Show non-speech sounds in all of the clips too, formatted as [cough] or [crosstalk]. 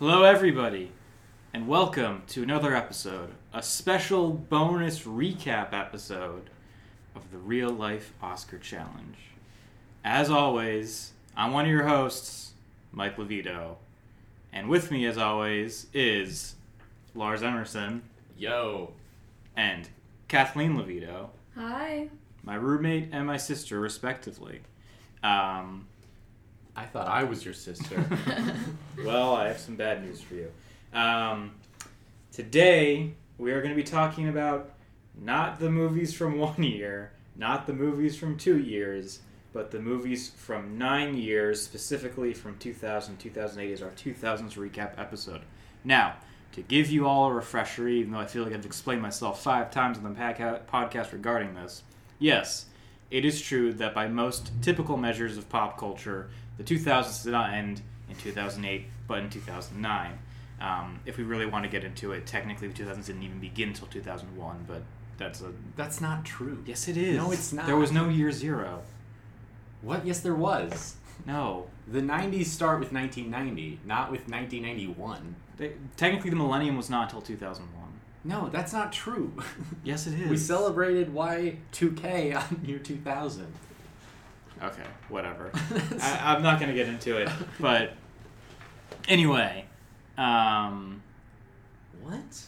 Hello, everybody, and welcome to another episode, a special bonus recap episode of the Real Life Oscar Challenge. As always, I'm one of your hosts, Mike Levito, and with me, as always, is Lars Emerson Yo. and Kathleen Levito, Hi. my roommate and my sister, respectively. Um, I thought I was your sister. [laughs] well, I have some bad news for you. Um, today, we are going to be talking about not the movies from [laughs] one year, not the movies from two years, but the movies from nine years, specifically from 2000 2008 is our 2000s recap episode. Now, to give you all a refresher, even though I feel like I've explained myself five times on the podca- podcast regarding this, yes, it is true that by most typical measures of pop culture, the 2000s did not end in 2008, but in 2009. Um, if we really want to get into it, technically the 2000s didn't even begin until 2001, but that's a. That's not true. Yes, it is. No, it's not. There was no year zero. What? Yes, there was. No. The 90s start with 1990, not with 1991. They, technically, the millennium was not until 2001. No, that's not true. [laughs] Yes, it is. we celebrated Y2K on year 2000. Okay, whatever. [laughs] I, I'm not going to get into it, [laughs] but anyway, um, what?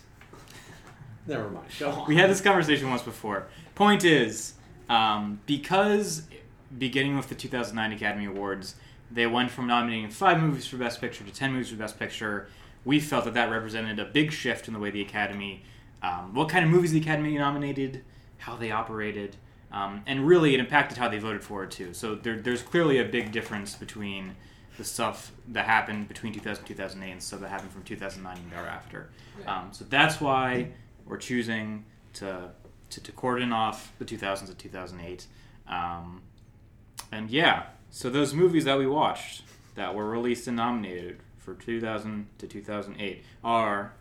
Never mind. Go on. we had this conversation once before. Point is, um, because beginning with the 2009 Academy Awards, they went from nominating five movies for Best Picture to ten movies for Best Picture. We felt that that represented a big shift in the way the Academy, um, what kind of movies the Academy nominated, how they operated, um, and really it impacted how they voted for it too. So there, there's clearly a big difference between the stuff that happened between 2000 and 2008 and stuff that happened from 2009 and thereafter. Um, so that's why we're choosing to, to, to cordon off the 2000s to 2008. Um, and yeah, so those movies that we watched that were released and nominated for 2000 to 2008 are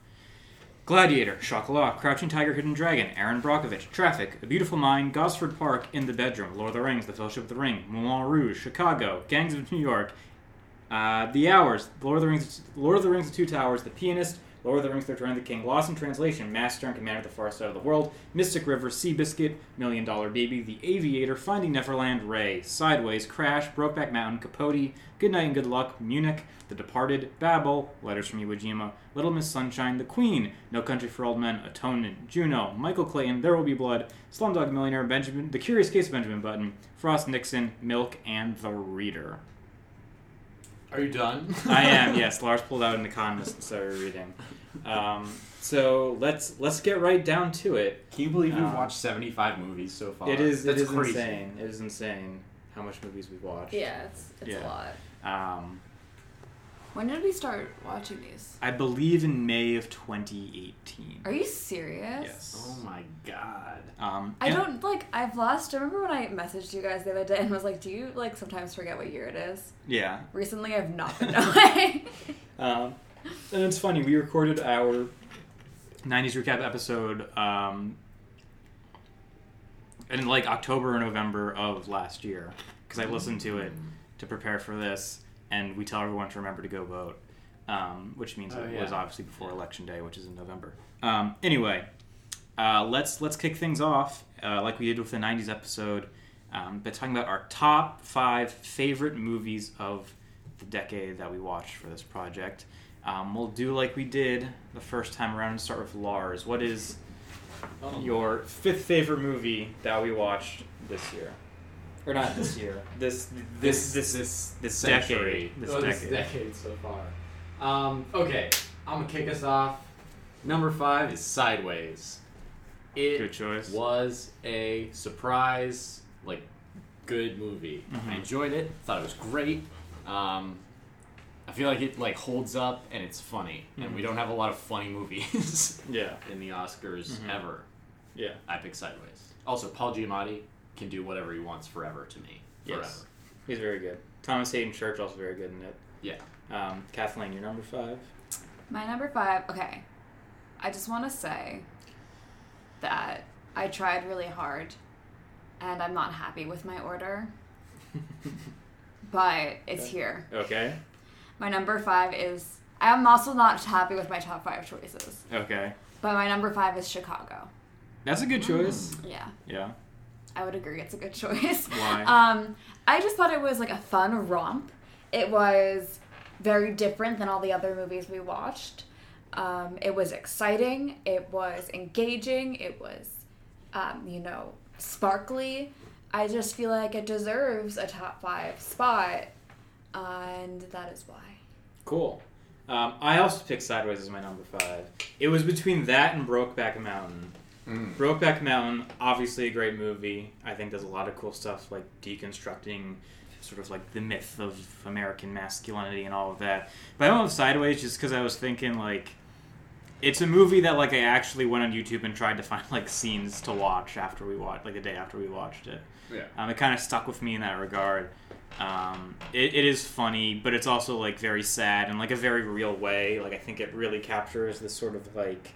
Gladiator, Chocolat, Crouching Tiger, Hidden Dragon, Erin Brockovich, Traffic, A Beautiful Mind, Gosford Park, In the Bedroom, Lord of the Rings, The Fellowship of the Ring, Moulin Rouge, Chicago, Gangs of New York, uh, The Hours, Lord of the Rings, Lord of the Rings: The Two Towers, The Pianist, Lord of the Rings: The Return of the King, Lost in Translation, Master and Commander of the Far Side of the World, Mystic River, Seabiscuit, Million Dollar Baby, The Aviator, Finding Neverland, Ray, Sideways, Crash, Brokeback Mountain, Capote, Good Night and Good Luck, Munich, The Departed, Babel, Letters from Iwo Jima, Little Miss Sunshine, The Queen, No Country for Old Men, Atonement, Juno, Michael Clayton, There Will Be Blood, Slumdog Millionaire, Benjamin, The Curious Case of Benjamin Button, Frost Nixon, Milk, and The Reader. Are you done? [laughs] I am, yes. [laughs] Lars pulled out an economist and started reading. Um, so let's let's get right down to it. Can you believe we've Uh, watched 75 movies so far? It is That's it is crazy. insane. It is insane how much movies we've watched. Yeah, it's, it's Yeah. a lot. Um, When did we start watching these? I believe in May of 2018. Are you serious? Yes. Oh my god. Um, I don't like. I've lost. Remember when I messaged you guys the other day and was like, "Do you like sometimes forget what year it is?" Yeah. Recently, I've not been [laughs] knowing. [laughs] Um, and it's funny. We recorded our 90s recap episode um, in like October or November of last year because I listened to it to prepare for this, and we tell everyone to remember to go vote, um, which means Oh, it yeah. was obviously before election day, which is in November. Um, anyway, uh, let's let's kick things off uh, like we did with the '90s episode um, by talking about our top five favorite movies of the decade that we watched for this project. Um, we'll do like we did the first time around and start with Lars. What is Oh. your fifth favorite movie that we watched this year? Or not this year. [laughs] This this this this this century. decade. This Oh, this decade. decade so far. Um, okay, I'm gonna kick us off. Number five is Sideways. It Good choice. was a surprise, like good movie. Mhm. I enjoyed it. Thought it was great. Um, I feel like it like holds up and it's funny, and we Mhm. don't have a lot of funny movies Yeah. [laughs] in the Oscars Mhm. ever. Yeah. I pick Sideways. Also, Paul Giamatti can do whatever he wants forever to me. Forever. Yes. He's very good. Thomas Haden Church also very good in it. Yeah. Um, Kathleen, your number five. My number five. Okay, I just want to say that I tried really hard, and I'm not happy with my order, [laughs] but it's Okay. here. Okay. My number five is I'm also not happy with my top five choices. Okay, But my number five is Chicago. that's a good choice. Yeah, Yeah. I would agree it's a good [laughs] choice. Why? Um, I just thought it was like a fun romp. It was very different than all the other movies we watched. Um, it was exciting. It was engaging. It was, um, you know, sparkly. I just feel like it deserves a top five spot, and that is why. Cool. Um, I also picked Sideways as my number five. It was between that and Brokeback Mountain. Mm. Brokeback Mountain, obviously a great movie. I think does a lot of cool stuff like deconstructing sort of like the myth of American masculinity and all of that. But I went with Sideways just because I was thinking like it's a movie that like I actually went on YouTube and tried to find like scenes to watch after we watched like the day after we watched it. Yeah. Um, it kind of stuck with me in that regard. Um, it, it is funny, but it's also like very sad in like a very real way. Like I think it really captures this sort of like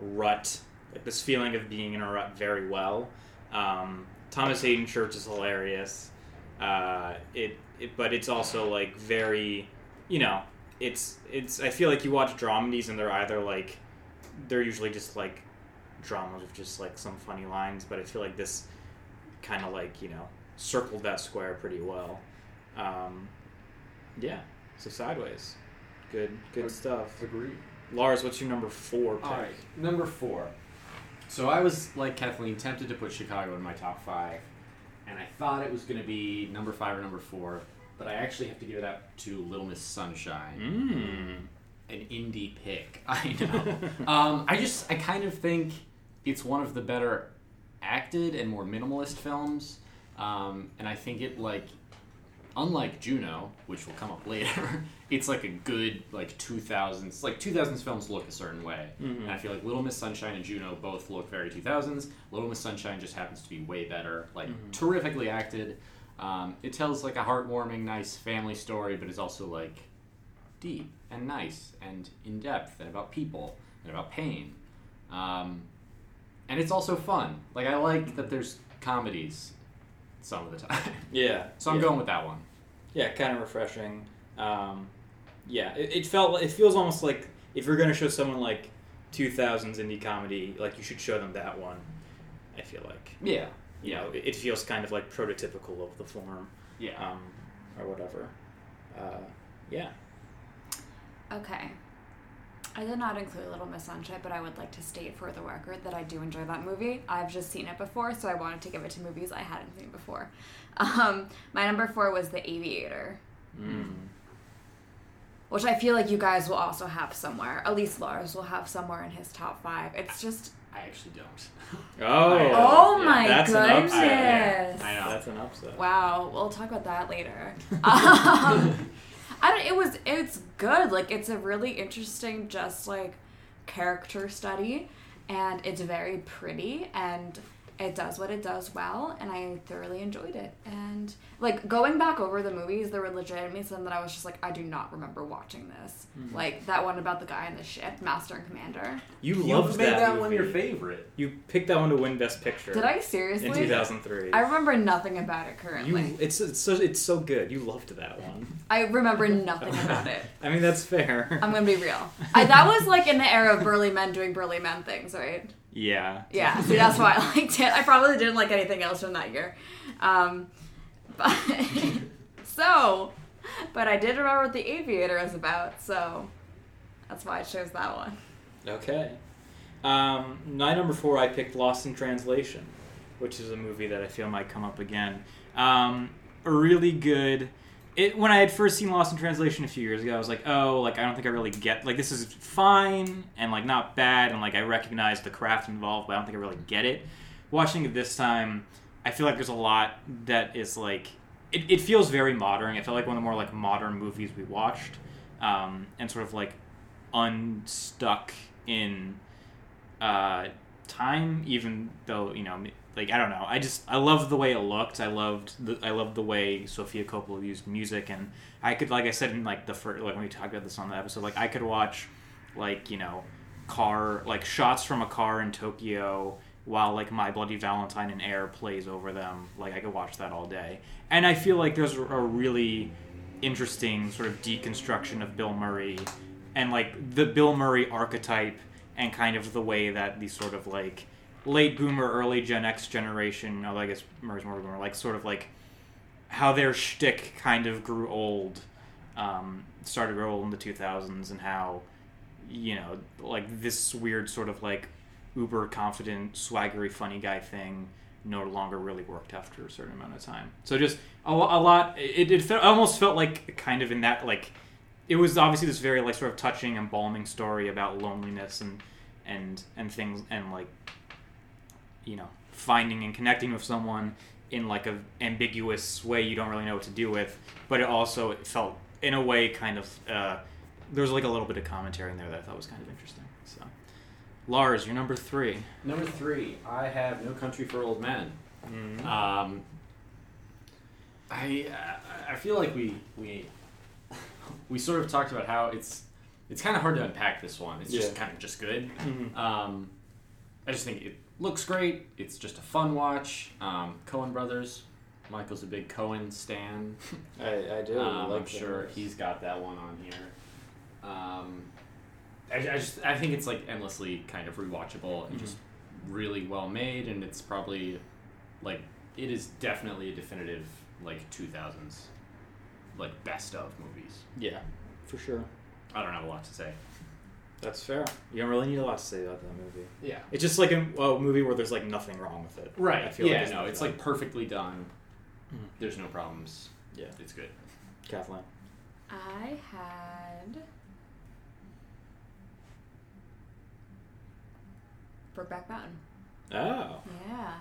rut, like this feeling of being in a rut very well. Um, Thomas Haden Church is hilarious. Uh, it, it, but it's also like very, you know, it's it's. I feel like you watch dramedies and they're either like, they're usually just like dramas with just like some funny lines. But I feel like this kind of like you know circled that square pretty well. Um, yeah, so sideways, good good Ag- stuff. Agreed. Lars, what's your number four pick? All right, number four. So I was like Kathleen, tempted to put Chicago in my top five, and I thought it was going to be number five or number four, but I actually have to give it up to Little Miss Sunshine, Mm. an indie pick. [laughs] I know. um, I just I kind of think it's one of the better acted and more minimalist films, um, and I think it like unlike Juno, which will come up later, [laughs] it's like a good like 2000s like 2000s films look a certain way. Mhm. And I feel like Little Miss Sunshine and Juno both look very 2000s. Little Miss Sunshine just happens to be way better, like Mhm. terrifically acted. Um, it tells like a heartwarming, nice family story, but it's also like deep and nice and in depth and about people and about pain. Um, and it's also fun. Like I like that there's comedies some of the time. Yeah. [laughs] So I'm yeah. going with that one. Yeah, kind of refreshing. Um, yeah, it, it felt. It feels almost like if you're gonna show someone like 2000s indie comedy, like you should show them that one. I feel like Yeah. you know it, it feels kind of like prototypical of the form, Yeah. um, or whatever. Uh, yeah. Okay. I did not include Little Miss Sunshine, but I would like to state for the record that I do enjoy that movie. I've just seen it before, so I wanted to give it to movies I hadn't seen before. [laughs] Um, my number four was The Aviator, Mm. Which I feel like you guys will also have somewhere. At least Lars will have somewhere in his top five. It's just I actually don't. [laughs] Oh. I- oh yeah, my that's an goodness! upset, yeah. I know. That's an upset. Wow, we'll talk about that later. [laughs] Um, [laughs] I don't. It was. It's good. Like it's a really interesting, just like character study, and it's very pretty, and it does what it does well, and I thoroughly enjoyed it. And like going back over the movies, there were legitimately some that I was just like, I do not remember watching this. Hmm. Like that one about the guy in the ship, Master and Commander. You You've loved made that, that, one your favorite. You picked that one to win Best Picture. Did I seriously? In 2003. I remember nothing about it you, currently. it's it's so it's so good. You loved that one. I remember nothing about it. [laughs] I mean, that's fair. I'm gonna be real. [laughs] I, that was like in the era of burly men doing burly men things, right? Yeah. Yeah. See, that's why I liked it. I probably didn't like anything else from that year. Um, but [laughs] so, but I did remember what the Aviator is about, so that's why I chose that one. Okay. Um, my number four, I picked Lost in Translation, which is a movie that I feel might come up again. Um, a really good. It when I had first seen Lost in Translation a few years ago, I was like, oh, like I don't think I really get like this is fine and like not bad, and like I recognize the craft involved, but I don't think I really get it. Watching it this time, I feel like there's a lot that is like it, it feels very modern. It felt like one of the more like modern movies we watched, um, and sort of like unstuck in uh, time, even though you know, like I don't know. I just I loved the way it looked. I loved the I loved the way Sofia Coppola used music, and I could like I said in like the first like when we talked about this on the episode, like I could watch like you know car like shots from a car in Tokyo while like My Bloody Valentine and Air plays over them. Like I could watch that all day, and I feel like there's a really interesting sort of deconstruction of Bill Murray and like the Bill Murray archetype and kind of the way that these sort of like late boomer, early Gen X generation, although I guess Murray's more boomer, like sort of like how their shtick kind of grew old, um, started to grow old in the 2000s, and how, you know, like this weird sort of like uber confident, swaggery, funny guy thing no longer really worked after a certain amount of time. So just a, a lot. It, it fe- almost felt like kind of in that like it was obviously this very like sort of touching, embalming story about loneliness and and and things and like you know finding and connecting with someone in like a ambiguous way you don't really know what to do with but it also it felt in a way kind of uh, there was like a little bit of commentary in there that i thought was kind of interesting so lars you're number three Number three, I have No Country for Old Men. mm Um, I uh, I feel like we we we sort of talked about how it's it's kind of hard to unpack this one. It's just kind of just good. Mhm. Um, I just think it looks great. It's just a fun watch. Um, Coen brothers. Michael's a big Coen stan. [laughs] I, I do Um, I'm sure he's got that one on here. Um, I, I just I think it's like endlessly kind of rewatchable and just really well made, and it's probably like it is definitely a definitive like 2000s like best of movies. yeah for sure I don't have a lot to say. That's fair you don't really need a lot to say about that movie Yeah. it's just like a, a movie where there's like nothing wrong with it Right. I feel yeah. like there's no, it's like perfectly done. Mhm. There's no problems. yeah It's good. kathleen I had Brokeback Mountain. oh Yeah.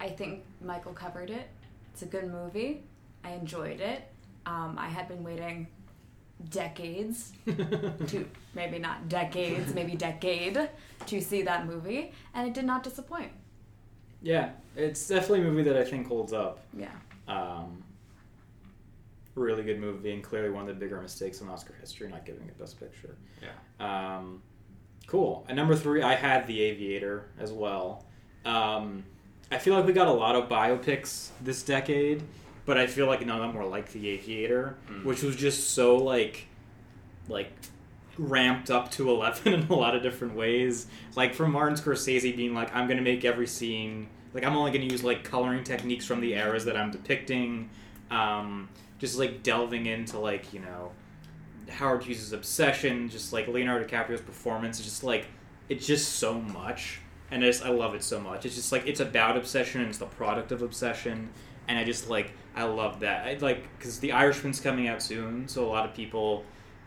I think Michael covered it. It's a good movie. I enjoyed it. Um, I had been waiting decades to maybe not decades, maybe decade to see that movie, and it did not disappoint. Yeah, it's definitely a movie that I think holds up. Yeah. Um, really good movie, and clearly one of the bigger mistakes in Oscar history, not giving it Best Picture. Yeah. Um, cool. And number three, I had The Aviator as well. Um, I feel like we got a lot of biopics this decade, but I feel like none of them were like The Aviator, Mm. which was just so like, like ramped up to [laughs] 11 in a lot of different ways. Like from Martin Scorsese being like, I'm going to make every scene, like I'm only going to use like coloring techniques from the eras that I'm depicting. Um, just like delving into like, you know, Howard Hughes' obsession, just like Leonardo DiCaprio's performance, it's just like it's just so much, and I just I love it so much. It's just like it's about obsession and it's the product of obsession, and I just like I love that. I like because The Irishman's coming out soon, so a lot of people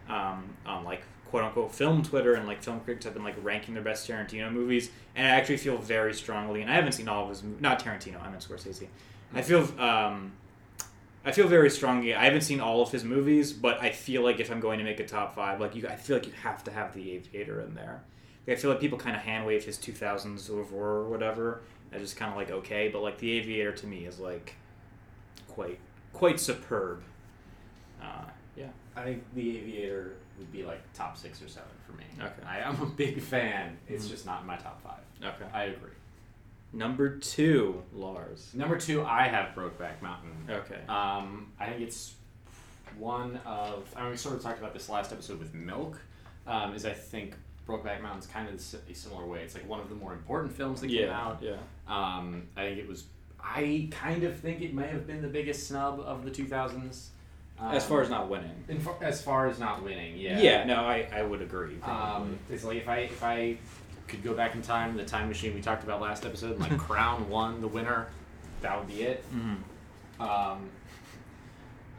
um, on like quote unquote film Twitter and like film critics have been like ranking their best Tarantino movies, and I actually feel very strongly, and I haven't seen all of his not Tarantino, I meant Scorsese. I feel um, I feel very strongly. I haven't seen all of his movies, but I feel like if I'm going to make a top five, like you, I feel like you have to have The Aviator in there. Like, I feel like people kind of hand wave his 2000s over or whatever. I just kind of like okay, but like The Aviator to me is like quite quite superb. Uh, yeah. I think The Aviator would be like top six or seven for me. Okay. I, I'm a big fan. It's Mhm. just not in my top five. Okay. I agree. Number two, Lars. Number two, I have Brokeback Mountain. Okay. Um, I think it's one of. I mean, we sort of talked about this last episode with Milk. Um, is I think Brokeback Mountain's kind of a similar way. It's like one of the more important films that came Yeah. out. Yeah. Um, I think it was. I kind of think it may have been the biggest snub of the 2000s. Um, As far as not winning. in far, as far as not winning, yeah. Yeah. no, I, I would agree. Um, it's like if I if I could go back in time, the time machine we talked about last episode, and like [laughs] crown one the winner, that would be it. Mhm. Um,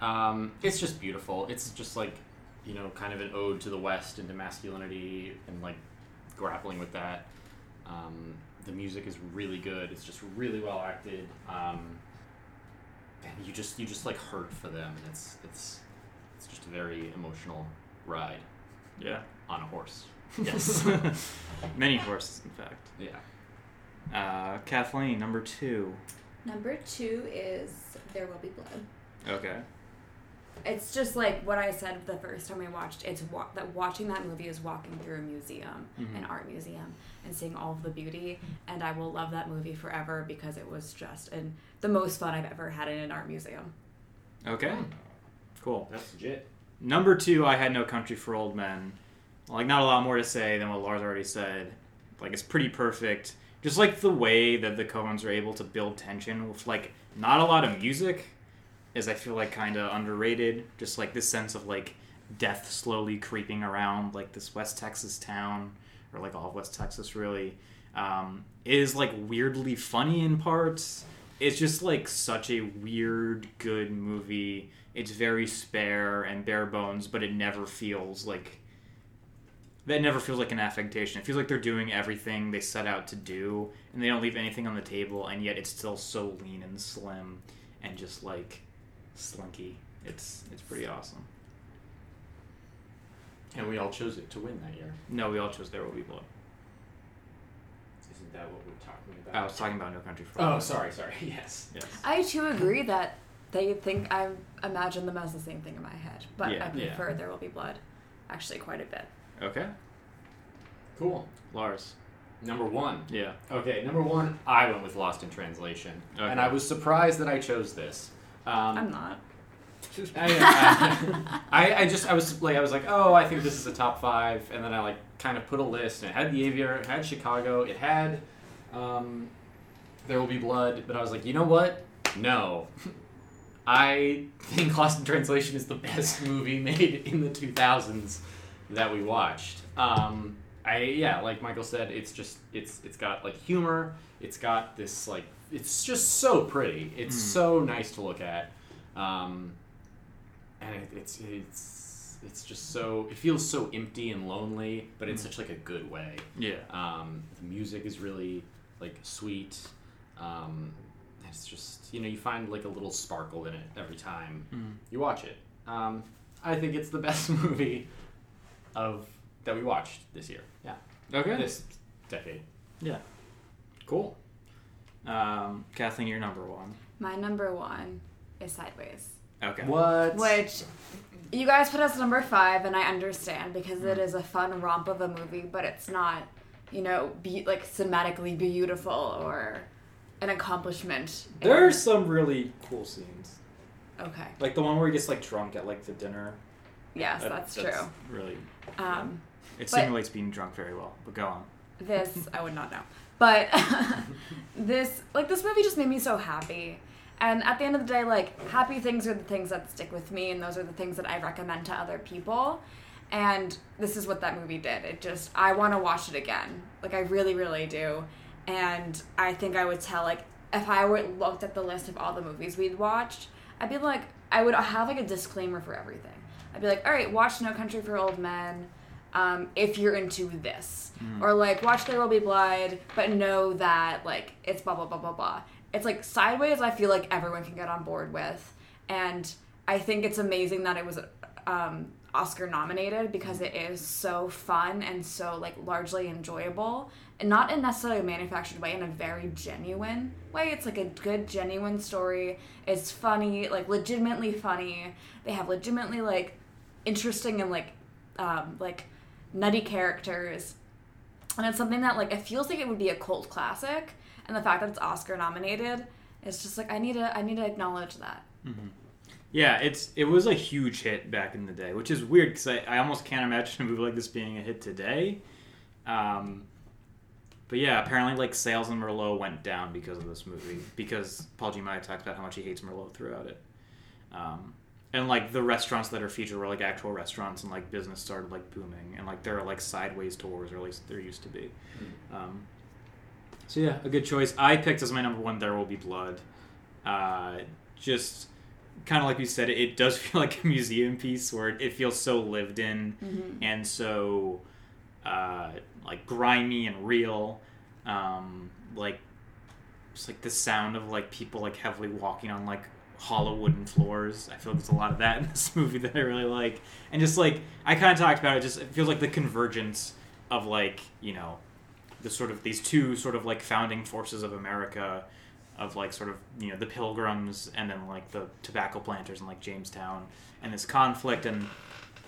um, it's just beautiful. It's just like, you know, kind of an ode to the West and to masculinity and like grappling with that. Um, the music is really good. It's just really well acted. Um, and you just you just like hurt for them, and it's it's it's just a very emotional ride Yeah. on a horse. [laughs] Yes. [laughs] Many horses, in fact. Yeah. Uh, Kathleen, number two. Number two is There Will Be Blood. Okay. It's just like what I said the first time I watched. It's wa- that watching that movie is walking through a museum, Mhm. an art museum, and seeing all of the beauty. And I will love that movie forever because it was just an, the most fun I've ever had in an art museum. Okay. Cool. That's legit. number two, I had No Country for Old Men. Like, not a lot more to say than what Lars already said. Like, it's pretty perfect. Just like the way that the Coens are able to build tension with like not a lot of music is I feel like kind of underrated. Just like this sense of like death slowly creeping around like this West Texas town or like all of West Texas really um, is like weirdly funny in parts. It's just like such a weird good movie. It's very spare and bare bones, but it never feels like that never feels like an affectation. It feels like they're doing everything they set out to do, and they don't leave anything on the table, and yet it's still so lean and slim, and just like slinky. It's it's pretty awesome. And we all chose it to win that year. No, we all chose There Will Be Blood. Isn't that what we're talking about? I was talking about No Country for Oh, Old Men. sorry, sorry. [laughs] Yes. Yes. I too agree that they think I imagine them as the same thing in my head, but Yeah. I Yeah. prefer There Will Be Blood, actually quite a bit. Okay. Cool. Lars. Number one. Yeah. Okay, number one, I went with Lost in Translation, Okay. and I was surprised that I chose this. Um, I'm not. I, [laughs] I, I just I was like I was like oh I think this is a top five and then I like kind of put a list and it had the Aviator it had Chicago it had um, There Will Be Blood but I was like you know what? No. I think Lost in Translation is the best movie made in the 2000s that we watched. Um, I yeah like Michael said it's just it's it's got like humor it's got this like it's just so pretty it's Mm. so nice to look at um, and it, it's it's it's just so it feels so empty and lonely, but in Mm. such like a good way. Yeah. Um, the music is really like sweet. Um, it's just you know you find like a little sparkle in it every time Mm. you watch it. Um, I think it's the [laughs] best movie of that we watched this year. Yeah, Okay. this decade. Yeah. Cool. Um, Kathleen, you're number one. My number one is Sideways, Okay. What? which you guys put as number five, and I understand because it Mm. is a fun romp of a movie, but it's not, you know, be like cinematically beautiful or an accomplishment. in- There's some really cool scenes, okay. like the one where he gets like drunk at like the dinner. Yes, That- that's, true. Really, Um, it simulates being drunk very well. But go on. this I would not know. But [laughs] [laughs] this like this movie just made me so happy. And at the end of the day, like happy things are the things that stick with me and those are the things that I recommend to other people. And this is what that movie did. It just I want to watch it again. Like I really really do. And I think I would tell like if I were looked at the list of all the movies we'd watched, I'd be like I would have like a disclaimer for everything. I'd be like, "All right, watch No Country for Old Men." Um, if you're into this. Or like watch There Will Be Blood, but know that like it's blah blah blah blah blah. It's like sideways I feel like everyone can get on board with. And I think it's amazing that it was um, Oscar nominated because it is so fun and so like largely enjoyable. And not in necessarily a manufactured way, in a very genuine way. It's like a good, genuine story. It's funny, like legitimately funny. They have legitimately like interesting and like um, like nutty characters and it's something that like it feels like it would be a cult classic and the fact that it's oscar nominated is just like i need to i need to acknowledge that Yeah, it's it was a huge hit back in the day, which is weird because I, I almost can't imagine a movie like this being a hit today. Um, but yeah, apparently like sales in Merlot went down because of this movie because Paul Giamatti talks about how much he hates Merlot throughout it. Um, and like the restaurants that are featured were like actual restaurants and like business started like booming and like there are like sideways tours or at least there used to be. Um, so yeah, a good choice. I picked as my number one. There will be blood. Uh, just kind of like you said, it, it does [laughs] feel like a museum piece where it, it feels so lived in and so uh, like grimy and real. Um, like just like the sound of like people like heavily walking on like hollow wooden floors. I feel like there's a lot of that in this [laughs] movie that I really like. And just like I kind of talked about it, just it feels like the convergence of like you know the sort of these two sort of like founding forces of America of like sort of you know the pilgrims and then like the tobacco planters in like Jamestown and this conflict and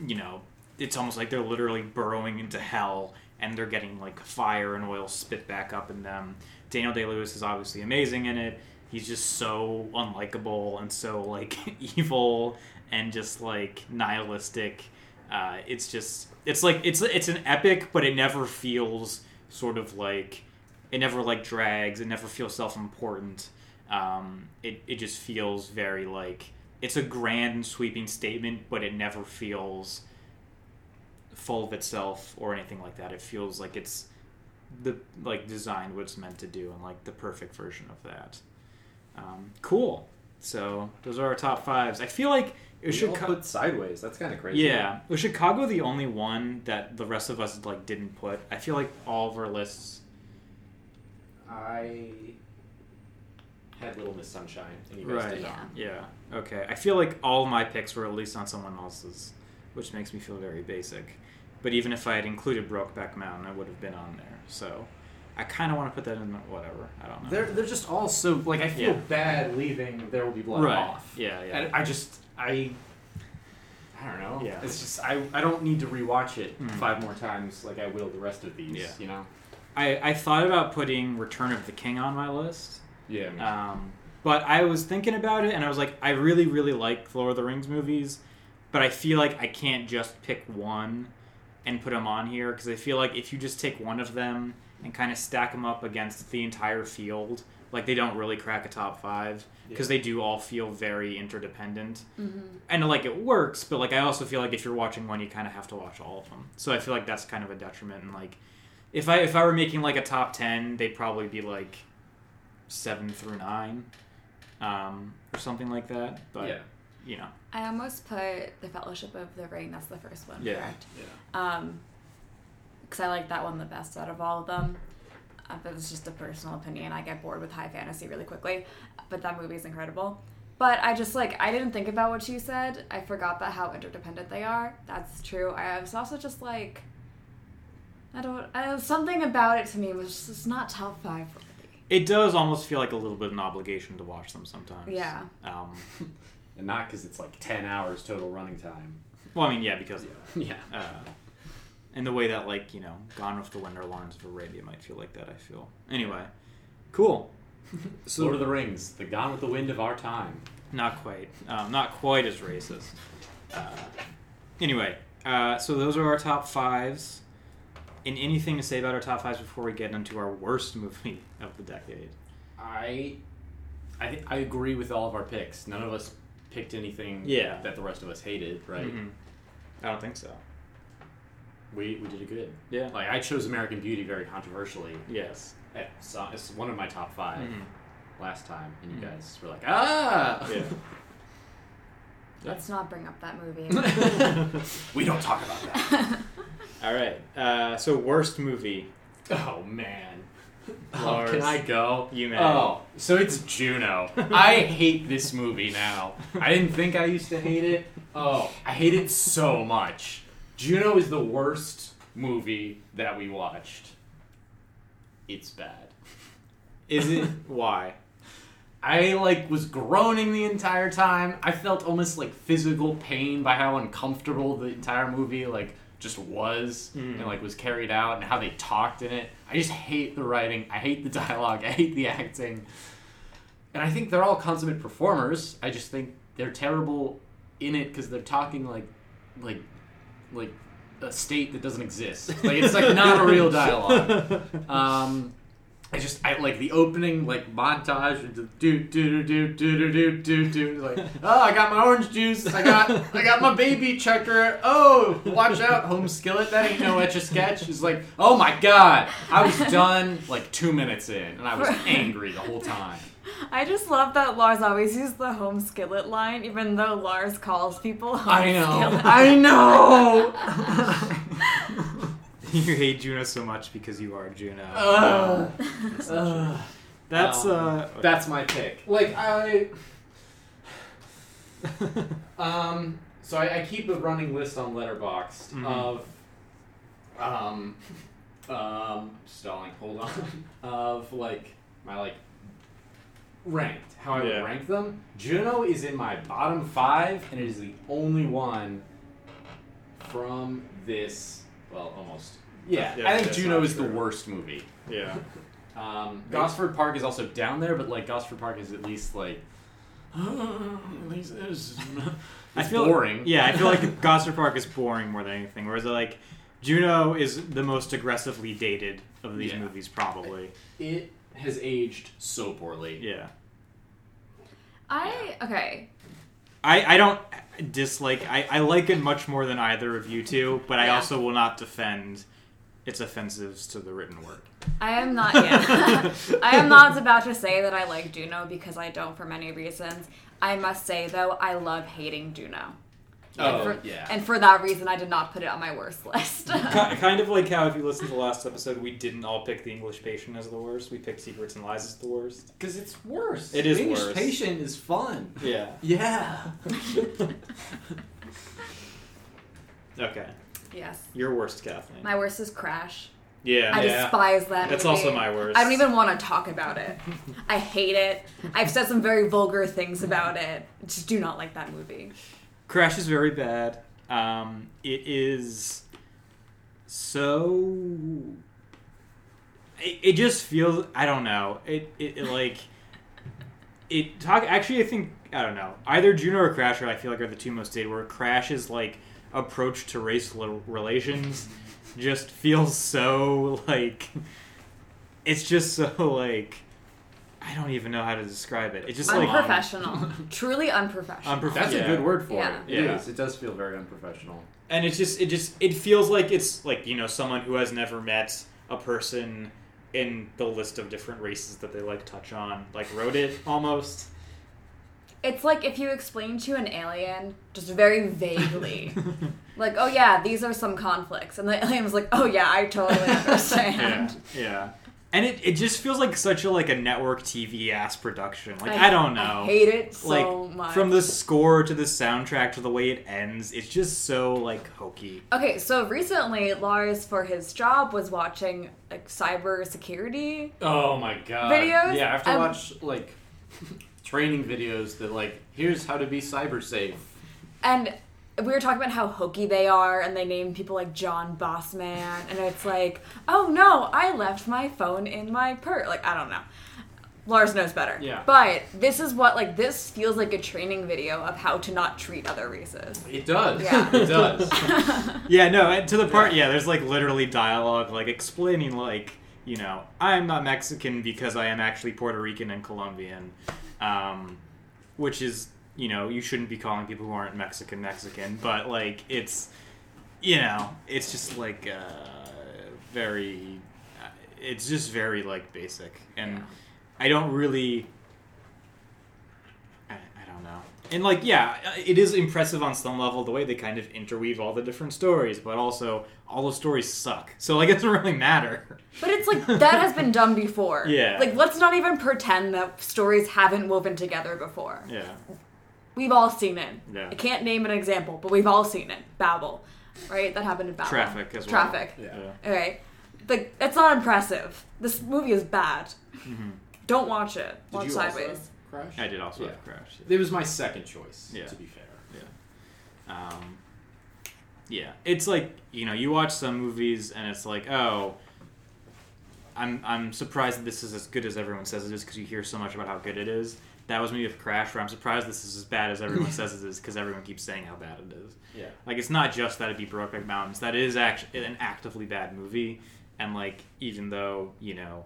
you know it's almost like they're literally burrowing into hell and they're getting like fire and oil spit back up in them. Daniel Day Lewis is obviously amazing in it. He's just so unlikable and so like [laughs] evil and just like nihilistic. Uh, it's just it's like it's it's an epic, but it never feels sort of like it never like drags. It never feels self important. Um, it it just feels very like it's a grand sweeping statement, but it never feels full of itself or anything like that. It feels like it's the like designed what it's meant to do and like the perfect version of that. Um, cool. So those are our top fives. I feel like it We all should. put sideways. That's kind of crazy. Yeah, was Chicago the only one that the rest of us like didn't put? I feel like all of our lists. I had Little Miss Sunshine, and you guys Right. did Yeah. not. Yeah. Okay. I feel like all of my picks were at least on someone else's, which makes me feel very basic. But even if I had included Brokeback Mountain, I would have been on there. So I kind of want to put that in. the- Whatever. I don't know. They're they're just all so like I feel Yeah. bad leaving There Will Be Blood right. off. Yeah. Yeah. And I just I I don't know. Yeah. It's just I, I don't need to rewatch it Mm. five more times like I will the rest of these. Yeah. You know? I, I thought about putting Return of the King on my list. Yeah. Um, but I was thinking about it, and I was like, I really, really like Lord of the Rings movies, but I feel like I can't just pick one and put them on here because I feel like if you just take one of them and kind of stack them up against the entire field, like they don't really crack a top five because they do all feel very interdependent. Mm-hmm. And like it works, but like I also feel like if you're watching one, you kind of have to watch all of them. So I feel like that's kind of a detriment. And like if I if I were making like a top ten, they'd probably be like seven through nine, um, or something like that. But yeah. you know, I almost put the Fellowship of the Ring. That's the first one, Yeah. correct? Yeah. Um, because I like that one the best out of all of them. Uh, but it's just a personal opinion. I get bored with high fantasy really quickly, but that movie is incredible. But I just like I didn't think about what you said. I forgot about how interdependent they are. That's true. I was also just like, I don't. I, something about it to me was just not top five it does almost feel like a little bit of an obligation to watch them sometimes. Yeah. Um, [laughs] And not because it's like 10 hours total running time. well, I mean, yeah, because Yeah. [laughs] uh, in the way that like you know, Gone with the Wind or Lawrence of Arabia might feel like that. I feel anyway. Cool. [laughs] So Lord of the Rings, the Gone with the Wind of our time. Not quite. Um, not quite as racist. Uh, anyway, uh, so those are our top fives. And anything to say about our top fives before we get into our worst [laughs] movie of the decade? I I I agree with all of our picks. None of us picked anything Yeah. that the rest of us hated, right? Mhm. I don't think so. We we did it good. Yeah. Like I chose American Beauty very controversially. Yes. At, so, it's one of my top 5 Mhm. last time, and you Mhm. guys were like, ah. Yeah. [laughs] [laughs] Let's not bring up that movie. [laughs] we don't talk about that. All right. Uh, so worst movie. oh man. Oh, can I go? you may. Oh, so it's Juno. I hate this movie now. I didn't think I used to hate it. Oh, I hate it so much. Juno is the worst movie that we watched. It's bad. Is it why? I like was groaning the entire time. I felt almost like physical pain by how uncomfortable the entire movie like just was Mm. and like was carried out and how they talked in it. I just hate the writing. I hate the dialogue. I hate the acting. And I think they're all consummate performers. I just think they're terrible in it because they're talking like like like a state that doesn't exist. Like it's like not a real dialogue. Um, I just I like the opening like montage do do do do do do do do like oh I got my orange juice. I got I got my baby checker. Oh watch out home skillet. That ain't no etch a sketch. Is like oh my god. I was done like two minutes in and I was [laughs] angry the whole time I just love that Lars always uses the home skillet line, even though Lars calls people home I know skillet. [laughs] I know [laughs] you hate Juno so much because you are Juno. Ugh. That's not. Ugh. That's uh. That's my pick. Like I, [laughs] um, so I, I keep a running list on Letterboxd Mhm. of, um, um, stalling. Hold on. Of like my like ranked how I Yeah. would rank them. Juno is in my bottom five, and it is the only one from this. Well, almost. Yeah, Yeah, I think Juno not is the worst movie. yeah. [laughs] Um, Gosford Park is also down there, but like Gosford Park is at least like. [gasps] at least [laughs] it's, I feel boring. Yeah, I feel like [laughs] Gosford Park is boring more than anything. Whereas like Juno is the most aggressively dated of these Yeah. movies, probably. It has aged so poorly. Yeah. I okay. I, I don't dislike I, I like it much more than either of you two, but I Yeah. also will not defend its offensives to the written word. I am not [laughs] yet. I am not about to say that I like Juno because I don't for many reasons. I must say though, I love hating Juno. Oh, and for, yeah. And for that reason, I did not put it on my worst [laughs] list. Kind of like how if you listen to the last episode, we didn't all pick the English Patient as the worst. We picked Secrets and Lies as the worst. Because it's worse. It is English worse. Patient is fun. Yeah. Yeah. [laughs] Okay. yes. Your worst, Kathleen. My worst is Crash. yeah. I Yeah. despise that. That's movie. also my worst. I don't even want to talk about it. I hate it. I've said some very vulgar things about it. I just do not like that movie. Crash is very bad. Um, it is so. It, it just feels. I don't know. It, it, it like. It talk actually. I think I don't know. Either Juno or Crasher. I feel like are the two most dated. Where Crash is like approach to race relations just feels so like. It's just so like. I don't even know how to describe it. It's just like Unprofessional. [laughs] Truly unprofessional. Unprof- That's Yeah. a good word for Yeah. it. It Yeah. is. It does feel very unprofessional. and it's just it just it feels like it's like you know someone who has never met a person in the list of different races that they like touch on like wrote it almost It's like if you explain to an alien just very vaguely, [laughs] like, oh yeah, these are some conflicts. And the alien was like, oh yeah, I totally yeah [laughs] understand. yeah and it, it just feels like such a like a network tv ass production like I- i, don't know I hate it so like much. from the score to the soundtrack to the way it ends it's just so like hokey Okay, so recently Lars, for his job, was watching like cyber security. Oh my god. Videos? Yeah, I have to Um, watch like [laughs] training videos that like here's how to be cyber safe. And we were talking about how hokey they are, and they name people like John Bossman, and it's like, oh no, I left my phone in my purse. Like, I don't know. Lars knows better. Yeah. But this is what, like, this feels like a training video of how to not treat other races. It does. Yeah. [laughs] It does. [laughs] Yeah, no, and to the part, yeah, there's like literally dialogue, like explaining, like, you know, I'm not Mexican because I am actually Puerto Rican and Colombian, um, which is, you know, you shouldn't be calling people who aren't Mexican Mexican, but like, it's, you know, it's just like uh, very, uh, it's just very like basic, and Yeah. I don't really. I, I don't know. And like, yeah, it is impressive on some level the way they kind of interweave all the different stories, but also all the stories suck. So like, [laughs] it doesn't really matter. But it's like, that has been done before. [laughs] Yeah. Like, let's not even pretend that stories haven't woven together before. Yeah. We've all seen it. Yeah. I can't name an example, but we've all seen it. Babel. Right? That happened in Babel. Traffic as well. Traffic. Yeah. Okay. Like, that's not impressive. This movie is bad. Mhm. Don't watch it. Did Watch you Sideways. also crash? I did also Yeah. have Crash. It was my second choice. Yeah. To be fair. Yeah. Um, yeah, it's like you know, you watch some movies and it's like, oh, I'm I'm surprised that this is as good as everyone says it is because you hear so much about how good it is. That was me with Crash, where I'm surprised this is as bad as everyone says it is because everyone keeps saying how bad it is. Yeah. Like it's not just that it beat Brokeback Mountains. That is actually an actively bad movie, and like even though you know,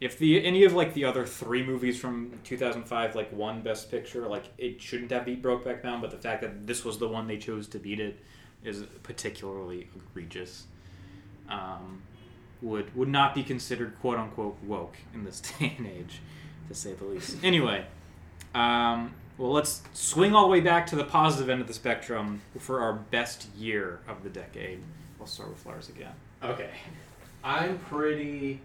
if the any of like the other three movies from 2005 like won Best Picture, like it shouldn't have beat Brokeback Mountain, but the fact that this was the one they chose to beat it is particularly egregious. Um, would would not be considered quote unquote woke in this [laughs] day and age, to say the least. [laughs] Anyway, um, well, let's swing all the way back to the positive end of the spectrum for our best year of the decade. We'll start with Lars again. Okay. I'm pretty.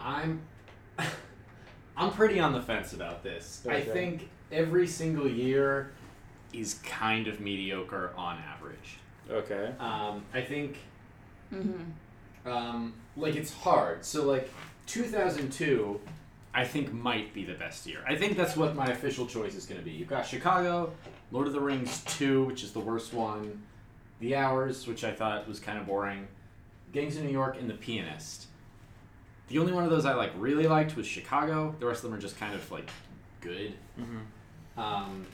I'm. [laughs] I'm pretty on the fence about this. Okay. I think every single year is kind of mediocre on average. Okay. Um, I think Mm-hmm. um, like it's hard. So like 2002, I think might be the best year. I think that's what my official choice is going to be. You've got Chicago, Lord of the Rings 2, which is the worst one, The Hours, which I thought was kind of boring, Gangs of New York, and The Pianist. the only one of those I like really liked was Chicago. The rest of them are just kind of like good. Mm-hmm. Um,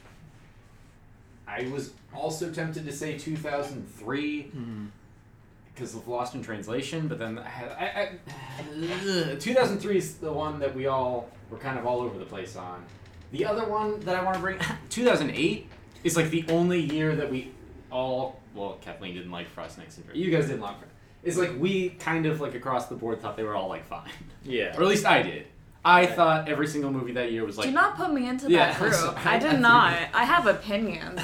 I was also tempted to say 2003 Mm-hmm. Because of Lost in Translation, but then I, had- I, I, 2003 is the one that we all were kind of all over the place on. The other one that I want to bring, [laughs] 2008, is like the only year that we all, well, Kathleen didn't like Frost Nixon and You guys didn't like it. It's like we kind of like across the board thought they were all like fine, Yeah. or at least I did. I thought every single movie that year was like Do not put me into Yeah, that [laughs] group. I- I [laughs] I did not. I have opinions.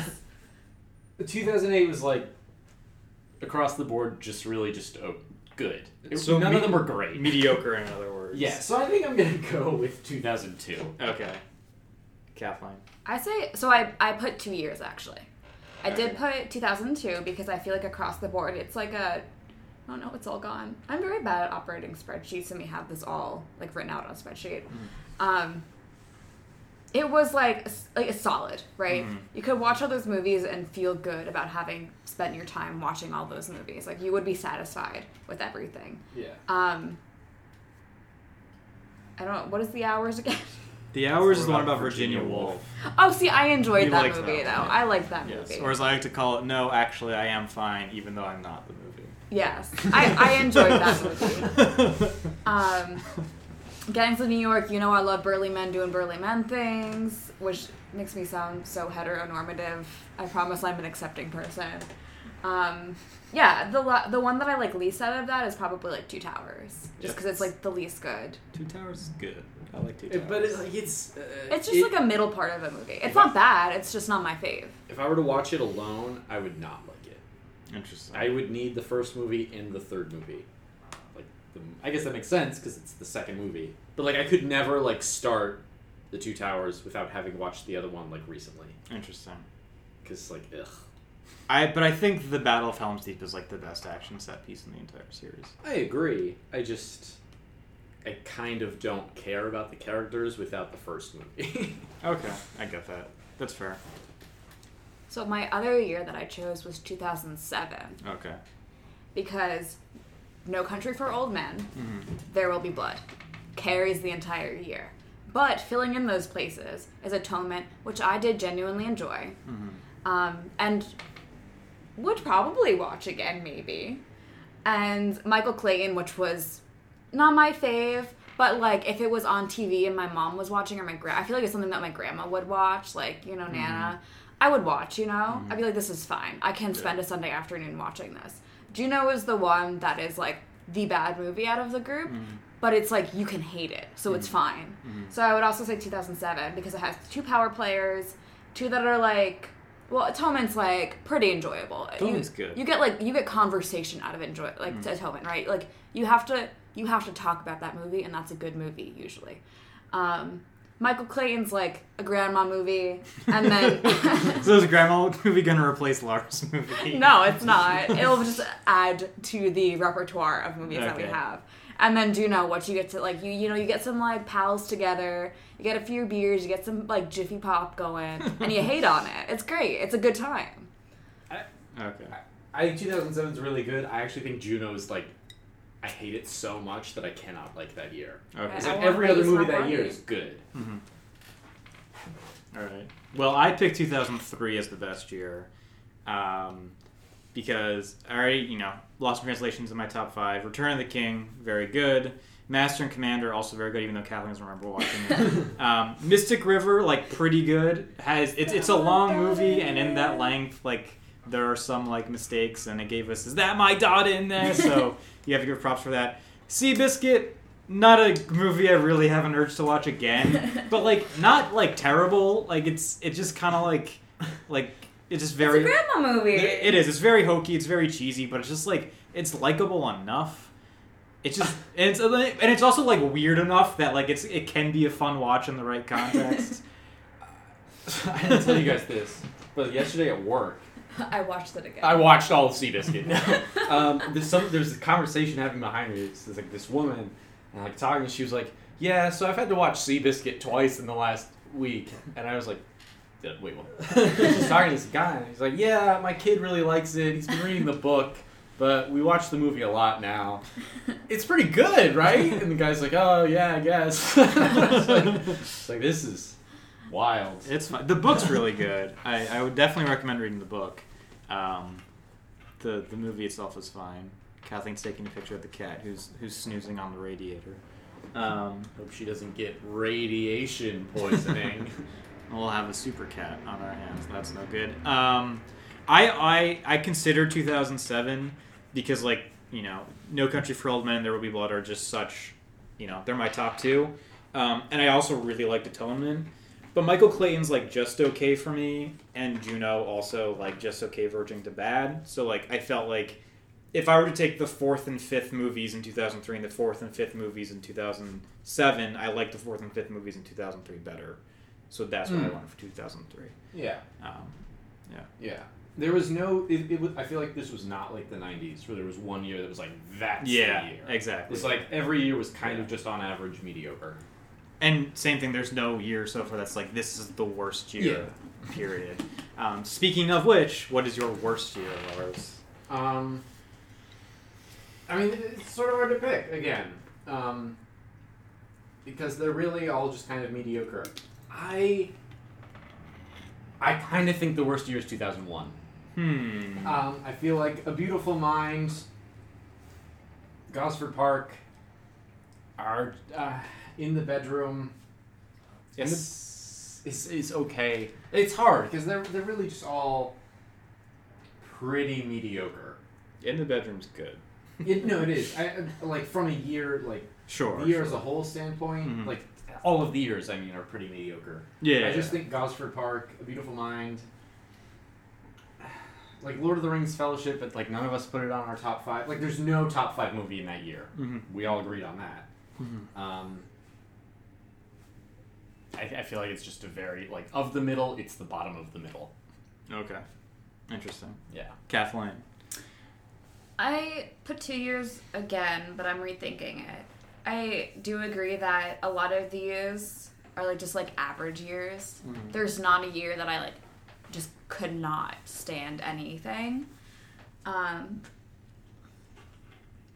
2008 was like across the board, just really just oh, good. It- So none me- of them were great. Mediocre, in other words. Yeah, so I think I'm gonna [laughs] go with 2002. Okay. Kathleen. I say so. I I put two years actually. I did put 2002 because I feel like across the board it's like a. Oh no, it's all gone. I'm very bad at operating spreadsheets, and we have this all like written out on a spreadsheet. Um, it was like like a solid, right? Mhm. You could watch all those movies and feel good about having spent your time watching all those movies. Like you would be satisfied with everything. Yeah. Um, I don't know what is the hours again. [laughs] The Hours is the one about about Virginia Virginia Woolf. Woolf. Oh, see, I enjoyed that movie that though. one, I like that Yes. movie. Or as I like to call it, no, actually, I am fine, even though I'm not the movie. Yes, I, I enjoyed that [laughs] movie. [laughs] Um, Gangs of New York, you know I love burly men doing burly men things, which makes me sound so heteronormative. I promise I'm an accepting person. Um, yeah, the la- the one that I like least out of that is probably like Two Towers, just because it's like the least good. Two Towers is good. I like Two Towers. It- but it, like it's. Uh, It's just it- like a middle part of a movie. It's not I- bad. It's just not my fave. If I were to watch it alone, I would not like it. Interesting. I would need the first movie and the third movie. Like, the, I guess that makes sense because it's the second movie. But like, I could never like start the Two Towers without having watched the other one like recently. Interesting. Because like, ugh. I but I think the Battle of Helm's Deep is like the best action set piece in the entire series. I agree. I just, I kind of don't care about the characters without the first movie. [laughs] Okay, I get that. That's fair. So my other year that I chose was 2007 Okay. because No Country for Old Men, hmm There Will Be Blood carries the entire year. But filling in those places is Atonement, which I did genuinely enjoy, hmm um, and would probably watch again, maybe. And Michael Clayton, which was not my fave, but like if it was on TV and my mom was watching or my gra, I feel like it's something that my grandma would watch, like you know Nana. I would watch, you know. I'd be like, this is fine. I can spend a Sunday afternoon watching this. Juno is the one that is like the bad movie out of the group, mm-hmm. but it's like you can hate it, so it's mm-hmm. fine. Mm-hmm. So I would also say 2007 because it has two power players, two that are like, well, Atonement's like pretty enjoyable. Atonement's you, good. You get like you get conversation out of enjoy like to Atonement, right? Like you have to you have to talk about that movie, and that's a good movie usually. Um, Michael Clayton's like a grandma movie, and then [laughs] So is Grandma movie gonna replace Lars movie? no, it's not. It'll just add to the repertoire of movies that we have. And then do know what you get to like you you know you get some like pals together, you get a few beers, you get some like Jiffy Pop going, and you hate on it. It's great. It's a good time. Okay. I think 2007 is really good. I actually think Juno is like, I hate it so much that I cannot like that year. Okay. It's like every other movie that year is good. All right. Well, I picked 2003 as the best year, um, because I already, you know, Lost in Translation is in my top five. Return of the King, very good. Master and Commander, also very good, even though Kathleen doesn't remember watching it. [laughs] um, Mystic River, like pretty good. Has it's it's a long movie, and in that length, like there are some like mistakes, and it gave us is that my dot in there? So [laughs] you have to give props for that. Seabiscuit, not a movie I really have an urge to watch again, [laughs] but like not like terrible. Like it's it's just kind of like like it's just very. it's a grandma movie. It is. It's very hokey. It's very cheesy, but it's just like it's likable enough. It's just and [laughs] it's and it's also like weird enough that like it's it can be a fun watch in the right context. I didn't tell you guys this, but yesterday at work, [laughs] I watched it again. I watched all of Seabiscuit. No. [laughs] um, there's some there's a conversation happening behind me. It's, it's like this woman and like talking. She was like, "Yeah, so I've had to watch Seabiscuit twice in the last week," and I was like. "Yeah, Wait, what? [laughs] She's talking to this guy, and he's like, "Yeah, my kid really likes it. He's been reading the book." But we watch the movie a lot now. It's pretty good, right? And the guy's like, "Oh yeah, I guess." it's, like, it's like, this is wild. It's fun. The book's really good. I, I would definitely recommend reading the book. Um, the the movie itself is fine. Kathleen's taking a picture of the cat who's who's snoozing on the radiator. Um, Hope she doesn't get radiation poisoning. [laughs] we'll have a super cat on our hands. That's no good. Um, I I I consider 2007 because like you know No Country for Old Men, There Will Be Blood are just such you know they're my top two. Um, and I also really like liked Atonement. But Michael Clayton's like just okay for me, and Juno also like just okay verging to bad. So like I felt like if I were to take the fourth and fifth movies in 2003 and the fourth and fifth movies in 2007, I like the fourth and fifth movies in 2003 better. So that's what I Hmm. wanted for 2003. Yeah. Um, Yeah. Yeah. There was no. It, it was, I feel like this was not like the '90s, where there was one year that was like that's yeah, the year. exactly. It's like every year was kind of just on average mediocre. And same thing. There's no year so far that's like this is the worst year. Period. Um, speaking of which, what is your worst year, Lars? Um, I mean, it's sort of hard to pick again, um, because they're really all just kind of mediocre. I I kind of think the worst year is 2001. Hmm. um, I feel like A Beautiful Mind, Gosford Park, are uh, in the bedroom. Yes, the- is okay. It's hard because they're they're really just all pretty mediocre. In the bedroom's good. It, no, it is. I, like from a year like Sure. the year sure. as a whole standpoint, Mhm. like all of the years, I mean, are pretty mediocre. Yeah. I just think Gosford Park, A Beautiful Mind, [sighs] like Lord of the Rings Fellowship, but like none of us put it on our top five. Like, there's no top five movie in that year. Mhm. We all agreed on that. Mhm. Um, I, I feel like it's just a very like of the middle. It's the bottom of the middle. Okay. Interesting. Yeah. Kathleen. I put two years again, but I'm rethinking it. I do agree that a lot of these are like just like average years. Mhm. There's not a year that I like just could not stand anything. Um,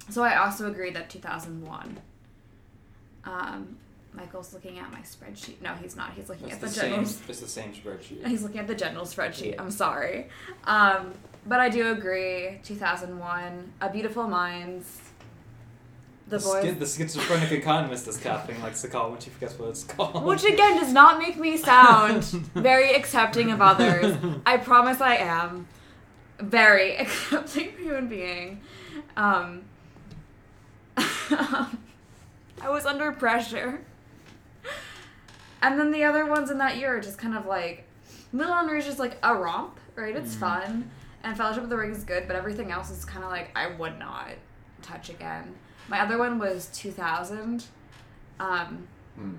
so I also agree that 2001. Um, Michael's looking at my spreadsheet. No, he's not. He's looking at the, general. It's the same spreadsheet. He's looking at the general spreadsheet. I'm sorry. Um, but I do agree. 2001, A Beautiful Minds, The Boys. the schizophrenic economist, is Kathleen likes to call when she forgets what it's called. Which again does not make me sound [laughs] very accepting of others. I promise I am. Very [laughs] accepting human being. Um, [laughs] I was under pressure. And then the other ones in that year are just kind of like Moulin Rouge is like a romp, right? It's Mhm. fun. And Fellowship of the Ring is good, but everything else is kind of like I would not touch again. My other one was 2000. Um, hmm.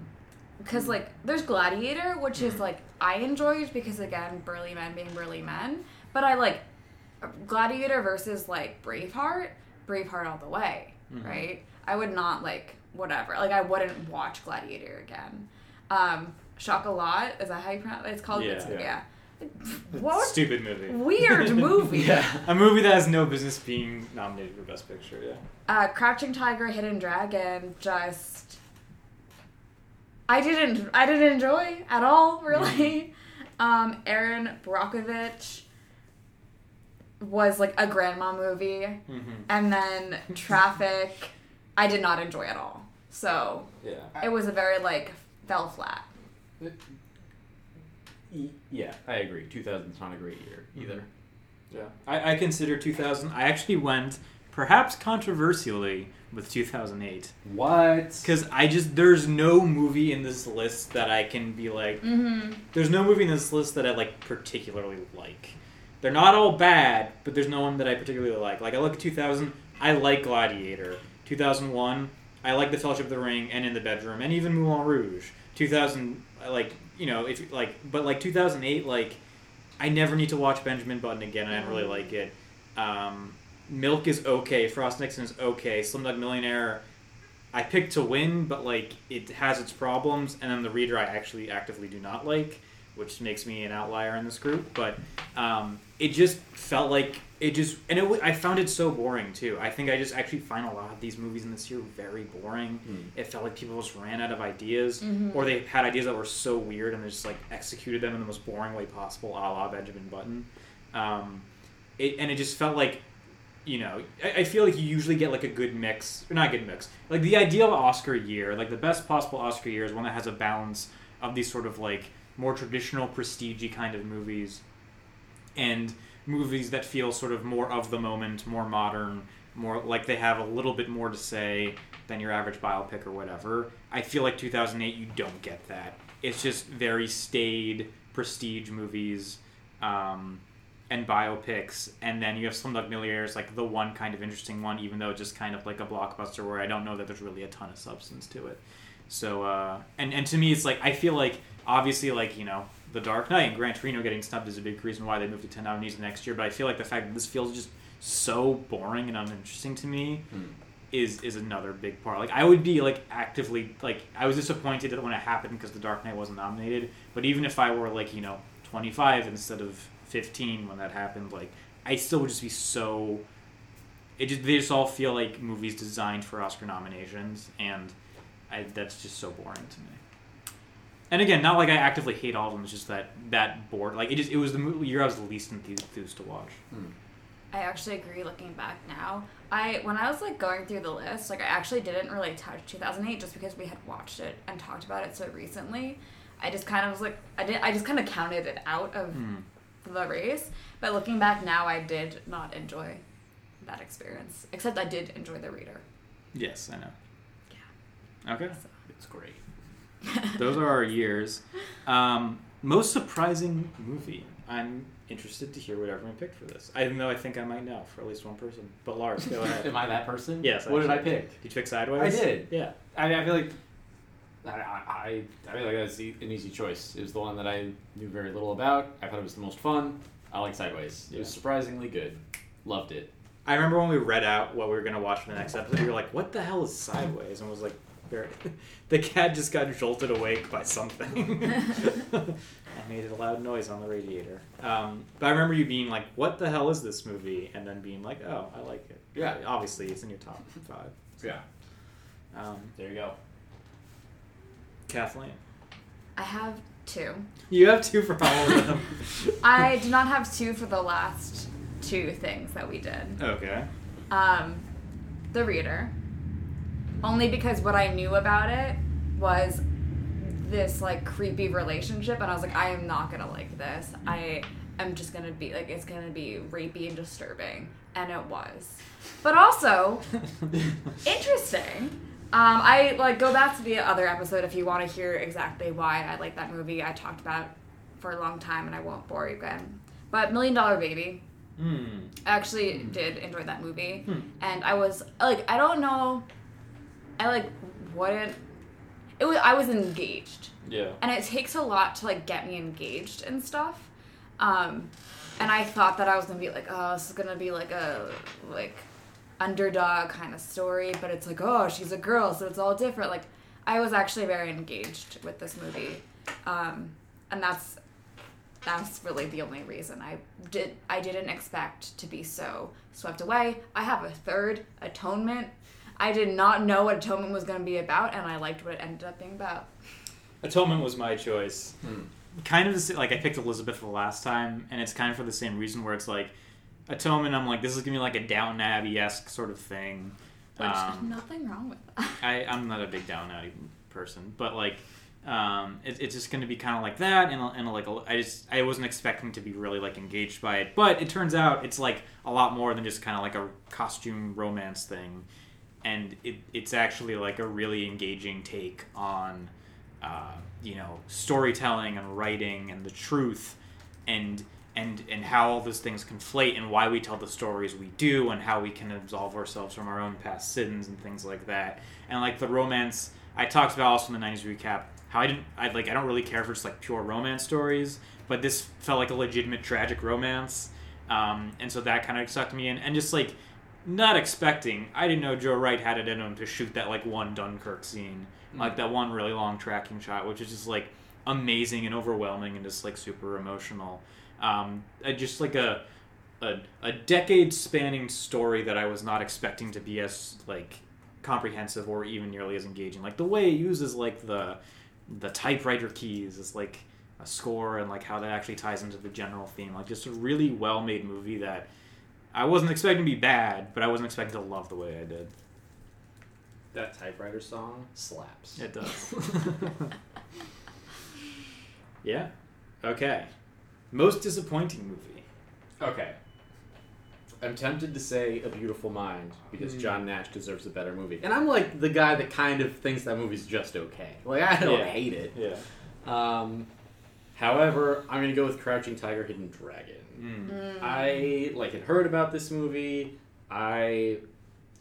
because like there's Gladiator, which is like I enjoyed because again, burly men being burly men. But I like Gladiator versus like Braveheart, Braveheart all the way, Mhm. right? I would not like whatever. Like I wouldn't watch Gladiator again. Um, Chocolat is that how you pronounce? It? It's called Yeah. it's- Yeah. yeah. What Stupid movie. weird [laughs] movie? Yeah. A movie that has no business being nominated for Best Picture. Yeah. uh, Crouching Tiger, Hidden Dragon, just I didn't I didn't enjoy at all really. Um, Erin Brockovich was like a grandma movie, Mm-hmm. and then Traffic I did not enjoy at all. So Yeah. it was a very like fell flat. Yeah, I agree. 2000's not a great year either. Yeah. I, I consider 2000. I actually went, perhaps controversially, with 2008. What? Because I just, there's no movie in this list that I can be like, Mm-hmm. there's no movie in this list that I like particularly like. They're not all bad, but there's no one that I particularly like. Like I look at 2000, I like Gladiator. 2001, I like The Fellowship of the Ring and In the Bedroom, and even Moulin Rouge. 2000, like you know if like, but like 2008, like I never need to watch Benjamin Button again. I didn't really like it. Um, Milk is okay. Frost Nixon is okay. Slumdog Millionaire, I picked to win, but like it has its problems. And then The Reader, I actually actively do not like which makes me an outlier in this group. But um, it just felt like it just, and it, w- I found it so boring too. I think I just actually find a lot of these movies in this year very boring. It felt like people just ran out of ideas, or they had ideas that were so weird and they just like executed them in the most boring way possible, a la Benjamin Button. Um, it, and it just felt like you know, I, I feel like you usually get like a good mix, or not a good mix. Like the ideal Oscar year, like the best possible Oscar year is one that has a balance of these sort of like more traditional prestige kind of movies and movies that feel sort of more of the moment, more modern, more like they have a little bit more to say than your average biopic or whatever. I feel like 2008 you don't get that. It's just very staid prestige movies. Um, and biopics, and then you have Slumdog Millionaires, like the one kind of interesting one, even though just kind of like a blockbuster where I don't know that there's really a ton of substance to it. So, uh, and and to me, it's like I feel like obviously like you know The Dark Knight and Gran Torino getting snubbed is a big reason why they moved to ten nominees next year. But I feel like the fact that this feels just so boring and uninteresting to me hmm. is is another big part. Like I would be like actively like I was disappointed that when it happened because The Dark Knight wasn't nominated. But even if I were like you know 25 instead of 15 when that happened, like I still would just be so. It just they just all feel like movies designed for Oscar nominations, and I, that's just so boring to me. And again, not like I actively hate all of them. It's just that that board, Like it just it was the movie year I was the least enthused to watch. Hmm. I actually agree looking back now. I when I was like going through the list, like I actually didn't really touch 2008 just because we had watched it and talked about it so recently. I just kind of was like I did I just kind of counted it out of hmm. the race. But looking back now, I did not enjoy that experience. Except I did enjoy the reader. Yes, I know. Yeah. Okay. So. It's great. Those are our years. Um, most surprising movie. I'm interested to hear what everyone picked for this. Even though I think I might know for at least one person. But Lars, go ahead. Am I that person? Yes, What did I pick? Did you pick Sideways? I did. Yeah. I mean, I feel like I, I, I feel like that's an easy choice. It was the one that I knew very little about. I thought it was the most fun. I like Sideways. It was surprisingly good. Loved it. I remember when we read out what we were going to watch for the next episode, we were like, what the hell is Sideways? And was like, very... [laughs] the cat just got jolted awake by something. [laughs] and made a loud noise on the radiator. Um, but I remember you being like, what the hell is this movie? And then being like, oh, I like it. Yeah. Obviously, it's in your top five. Yeah. Um, There you go. Kathleen. I have two. You have two for all of them. [laughs] I do not have two for the last two things that we did. okay. Um, the reader. Only because what I knew about it was this like creepy relationship, and I was like, I am not gonna like this. I am just gonna be like, it's gonna be rapey and disturbing, and it was. But also [laughs] interesting. Um, I like go back to the other episode if you want to hear exactly why I like that movie. I talked about for a long time, and I won't bore you again. But Million Dollar Baby. Hmm. I actually did enjoy that movie, Hmm. and I was like, I don't know, I like wouldn't. It was I was engaged, Yeah. and it takes a lot to like get me engaged and stuff. Um, and I thought that I was gonna be like, oh, this is gonna be like a like underdog kind of story, but it's like, oh, she's a girl, so it's all different. Like, I was actually very engaged with this movie, um, and that's that's really the only reason I did I didn't expect to be so swept away. I have a third atonement. I did not know what atonement was going to be about, and I liked what it ended up being about. Atonement was my choice. Hmm. Kind of the sa- like I picked Elizabeth for the last time, and it's kind of for the same reason where it's like Atonement. I'm like, this is gonna be like a Downton Abbey esque sort of thing. Which Um, nothing wrong with that. [laughs] I, I'm not a big Downton Abbey person, but like, um, it, it's just going to be kind of like that, and, and like, I just I wasn't expecting to be really like engaged by it, but it turns out it's like a lot more than just kind of like a costume romance thing, and it, it's actually like a really engaging take on, uh, you know, storytelling and writing and the truth, and and and how all those things conflate and why we tell the stories we do and how we can absolve ourselves from our own past sins and things like that. And like the romance i talked about also in the 90s recap how i didn't i like i don't really care for just like pure romance stories but this felt like a legitimate tragic romance um, and so that kind of sucked me in. And just like not expecting i didn't know joe wright had it in him to shoot that like one dunkirk scene like that one really long tracking shot which is just like amazing and overwhelming and just like super emotional. Um, just like a a, a decade spanning story that I was not expecting to be as like comprehensive or even nearly as engaging. Like the way it uses like the the typewriter keys is like a score and like how that actually ties into the general theme. Like just a really well made movie that I wasn't expecting to be bad, but I wasn't expecting to love the way I did. That typewriter song slaps. It does. [laughs] yeah. Okay. Most disappointing movie. Okay. I'm tempted to say A Beautiful Mind because Mm. John Nash deserves a better movie. And I'm like the guy that kind of thinks that movie's just okay. Like, I don't Yeah. hate it. Yeah. Um, however, I'm going to go with Crouching Tiger, Hidden Dragon. Mm. I like had heard about this movie. I,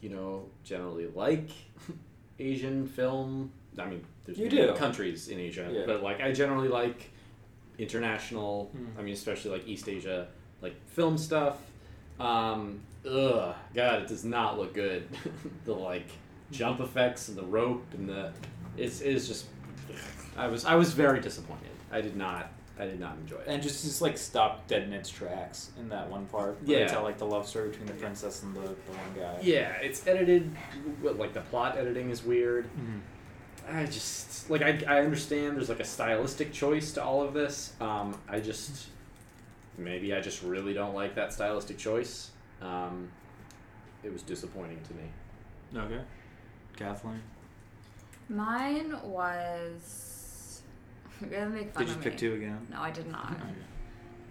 you know, generally like [laughs] Asian film. I mean, there's You many do. countries in Asia, Yeah. but like I generally like international. Mm. I mean, especially like East Asia, like film stuff. Um, ugh, God, it does not look good. [laughs] the like jump effects and the rope and the it's it's just. I was I was very disappointed. I did not I did not enjoy it. And just just like stop dead in its tracks in that one part. Yeah. Where they tell like the love story between the princess and the, the one guy. Yeah, it's edited. Like the plot editing is weird. Mhm. I just like I, I understand there's like a stylistic choice to all of this. Um, I just maybe I just really don't like that stylistic choice. Um, it was disappointing to me. Okay. Kathleen. Mine was. You're gonna make fun Did you of pick me. two again? No, I did not. Okay.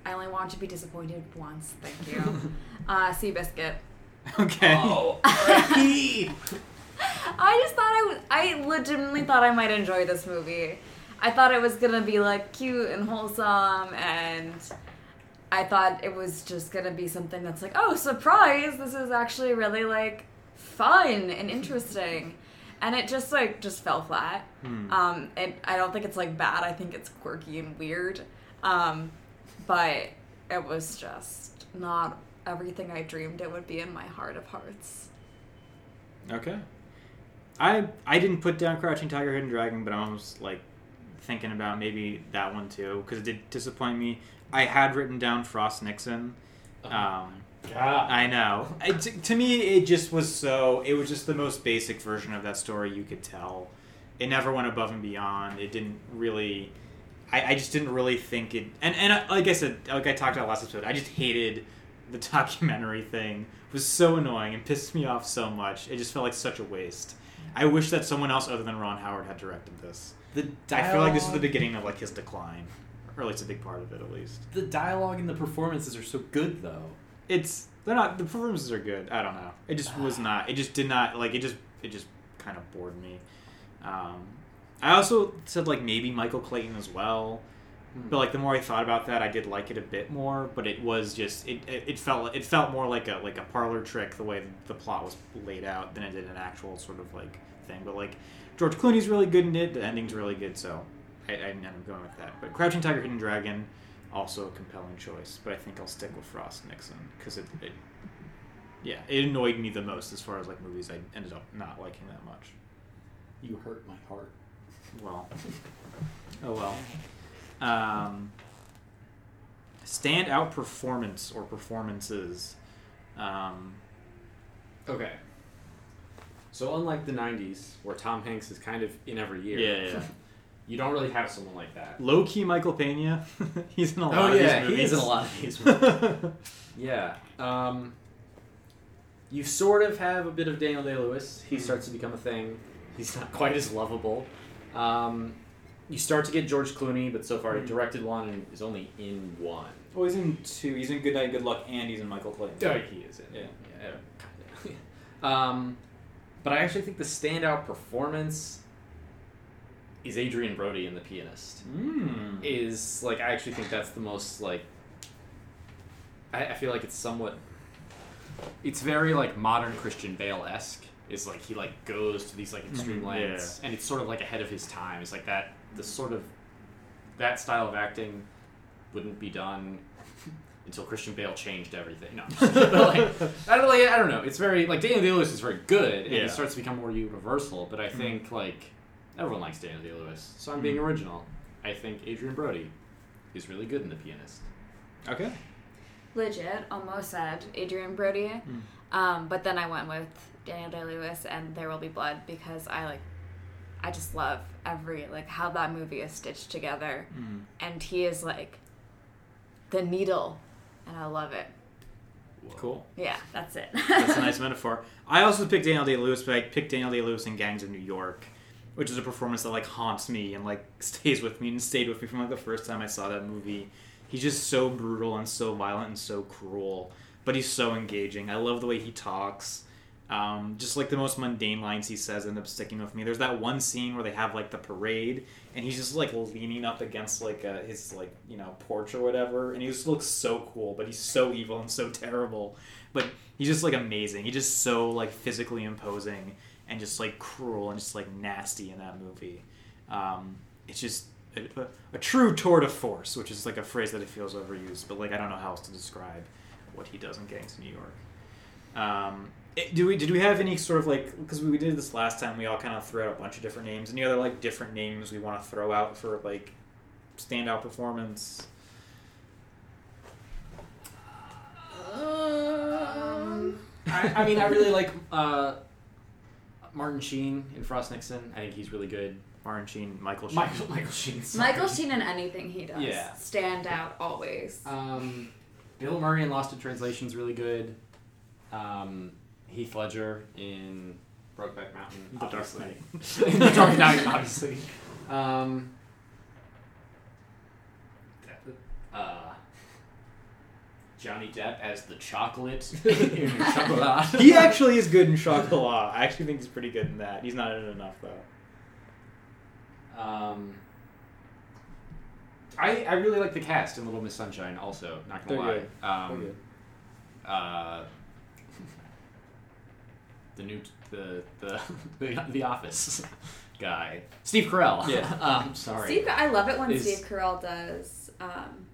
I only want to be disappointed once. Thank you. [laughs] uh, Seabiscuit. Okay. Oh, R.I.P. [laughs] I just thought I was. I legitimately thought I might enjoy this movie. I thought it was gonna be like cute and wholesome, and I thought it was just gonna be something that's like, oh, surprise! This is actually really like fun and interesting, and it just like just fell flat. Hmm. Um, it, I don't think it's like bad. I think it's quirky and weird, um, but it was just not everything I dreamed it would be in my heart of hearts. Okay. I I didn't put down Crouching Tiger, Hidden Dragon, but I was like thinking about maybe that one too because it did disappoint me. I had written down Frost Nixon. Um, God. I know. It, to, to me, it just was so. It was just the most basic version of that story you could tell. It never went above and beyond. It didn't really. I, I just didn't really think it. And and I, like I said, like I talked about last episode, I just hated the [laughs] documentary thing. It was so annoying and pissed me off so much. It just felt like such a waste. I wish that someone else other than Ron Howard had directed this. The I feel like this is the beginning of like his decline, or at least a big part of it, at least. The dialogue and the performances are so good, though. It's they're not the performances are good. I don't know. It just was [sighs] not. It just did not like it. Just it just kind of bored me. Um, I also said like maybe Michael Clayton as well, but like the more I thought about that, I did like it a bit more. But it was just it, it, it felt it felt more like a like a parlor trick the way the plot was laid out than it did an actual sort of like thing. But like George Clooney's really good in it. The ending's really good, so I, I up going with that. But Crouching Tiger, Hidden Dragon, also a compelling choice. But I think I'll stick with Frost Nixon because it, it, yeah, it annoyed me the most as far as like movies I ended up not liking that much. You hurt my heart. Well, oh well. Um, standout performance or performances. Um, Okay. So unlike the '90s, where Tom Hanks is kind of in every year, Yeah, yeah. You don't really have someone like that. low key Michael Pena. [laughs] He's in a lot Oh of yeah, these movies. he is in a lot of these movies. [laughs] yeah. Um, you sort of have a bit of Daniel Day Lewis. He Mhm. starts to become a thing. He's not quite as lovable. Um, you start to get George Clooney, but so far he Mhm. directed one and is only in one. Well, he's in two. He's in Good Night, Good Luck, and he's in Michael Clayton. Oh, he is in. Yeah. yeah kinda. [laughs] um, but I actually think the standout performance is Adrien Brody in The Pianist. Mm. Is like I actually think that's the most like. I, I feel like it's somewhat. It's very like modern Christian Bale esque. Is like he like goes to these like extreme Mhm, lengths, and it's sort of like ahead of his time. It's like that the sort of that style of acting wouldn't be done [laughs] until Christian Bale changed everything. No, [laughs] but, like, I don't like. I don't know. It's very like Daniel Day Lewis is very good, and Yeah. it starts to become more universal. But I think like everyone likes Daniel Day Lewis, so I'm being Mhm. original. I think Adrien Brody is really good in The Pianist. Okay. Legit, almost said Adrien Brody. Hmm. Um, but then I went with Daniel Day Lewis and There Will Be Blood because I like I just love every like how that movie is stitched together. Mm. And he is like the needle and I love it. Cool. Yeah, that's it. That's a nice [laughs] metaphor. I also picked Daniel Day Lewis, but I picked Daniel Day Lewis in Gangs of New York, which is a performance that like haunts me and like [laughs] stays with me and stayed with me from like the first time I saw that movie. He's just so brutal and so violent and so cruel, but he's so engaging. I love the way he talks. Um, just like the most mundane lines he says end up sticking with me. There's that one scene where they have like the parade, and he's just like leaning up against like uh, his like you know porch or whatever, and he just looks so cool, but he's so evil and so [laughs] terrible. But he's just like amazing. He's just so like physically imposing and just like cruel and just like nasty in that movie. Um, it's just a, a, a true tour de force, which is like a phrase that it feels overused, but like I don't know how else to describe what he does in Gangs of New York. Um, it, do we did we have any sort of like because we did this last time? We all kind of threw out a bunch of different names. Any other like different names we want to throw out for like standout performance? um, I, I mean, I really like uh, Martin Sheen in Frost Nixon. I think he's really good. Martin Sheen, Michael Sheen. Michael [laughs] Michael Sheen. sorry. Michael Sheen in anything he does. Yeah. Stand out always. Um, Bill Murray in Lost in Translation is really good. Um, Heath Ledger in Brokeback Mountain. The Dark obviously. Knight. [laughs] the Dark Knight, obviously. Um, uh, Johnny Depp as the chocolate [laughs] in Chocolat. he actually is good in Chocolat. I actually think he's pretty good in that. He's not in it enough though. Um, I I really like the cast in Little Miss Sunshine. Also, not gonna They're lie. good. Um, They're good. uh, the new the the [laughs] the, the Office guy, Steve Carell. Yeah. I'm [laughs] um, sorry. Steve, I love it when Is- Steve Carell does um,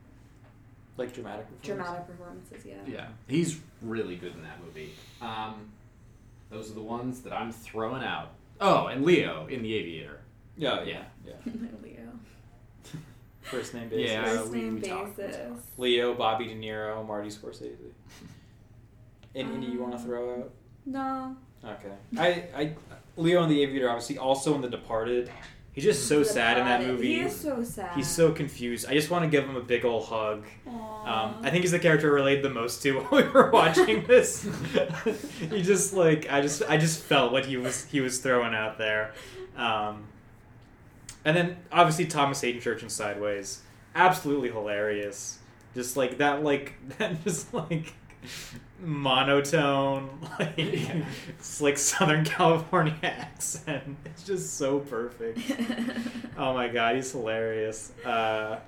Like dramatic. performance. dramatic performances. Yeah. Yeah, he's really good in that movie. Um, those are the ones that I'm throwing out. Oh, and Leo in The Aviator. Yeah, Yeah. yeah. [laughs] Leo. [laughs] First name basis. Yeah. First we- name we talked, we basis. talked. Leo, Bobby De Niro, Marty Scorsese. Any, any you want to Um, throw out? No. Okay. I, I, Leo in the Aviator, obviously, also in The Departed. He's just so sad in that movie. He is so sad. He's so confused. I just want to give him a big old hug. Um, I think he's the character I related the most to [laughs] while we were watching this. [laughs] he just like I just I just felt what he was he was throwing out there. Um, and then obviously Thomas Haden Church and Sideways, absolutely hilarious. Just like that, like [laughs] that, just like monotone, [laughs] like it's like Southern California [laughs] accent. It's just so perfect. [laughs] Oh my god, he's hilarious. Uh,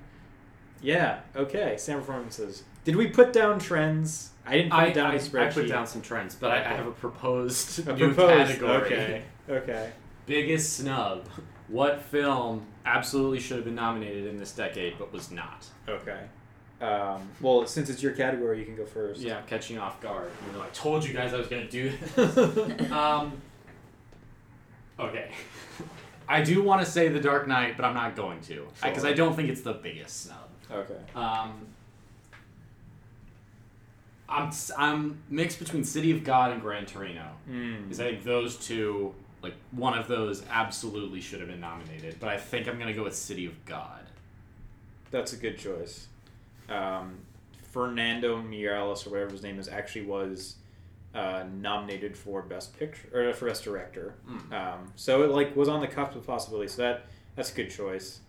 yeah, okay, Sam performances. Did we put down trends? I didn't put I, it down I, a I spreadsheet. put down some trends, but I, I have a proposed A new proposed- category. Okay, okay. Biggest snub. What film absolutely should have been nominated in this decade but was not? Okay. Um, well, since it's your category, you can go first. Yeah, catching off guard. You know, I told you guys I was gonna do this. [laughs] um, okay. I do want to say The Dark Knight, but I'm not going to because Sure. I don't think it's the biggest snub. Okay. Um, I'm s- I'm mixed between City of God and Gran Torino. Mm. Because I think those two, like one of those, absolutely should have been nominated. But I think I'm gonna go with City of God. That's a good choice. Um, Fernando Meirelles or whatever his name is actually was uh, nominated for best picture or for best director. Mm. Um, so it like was on the cusp of possibility. So that that's a good choice.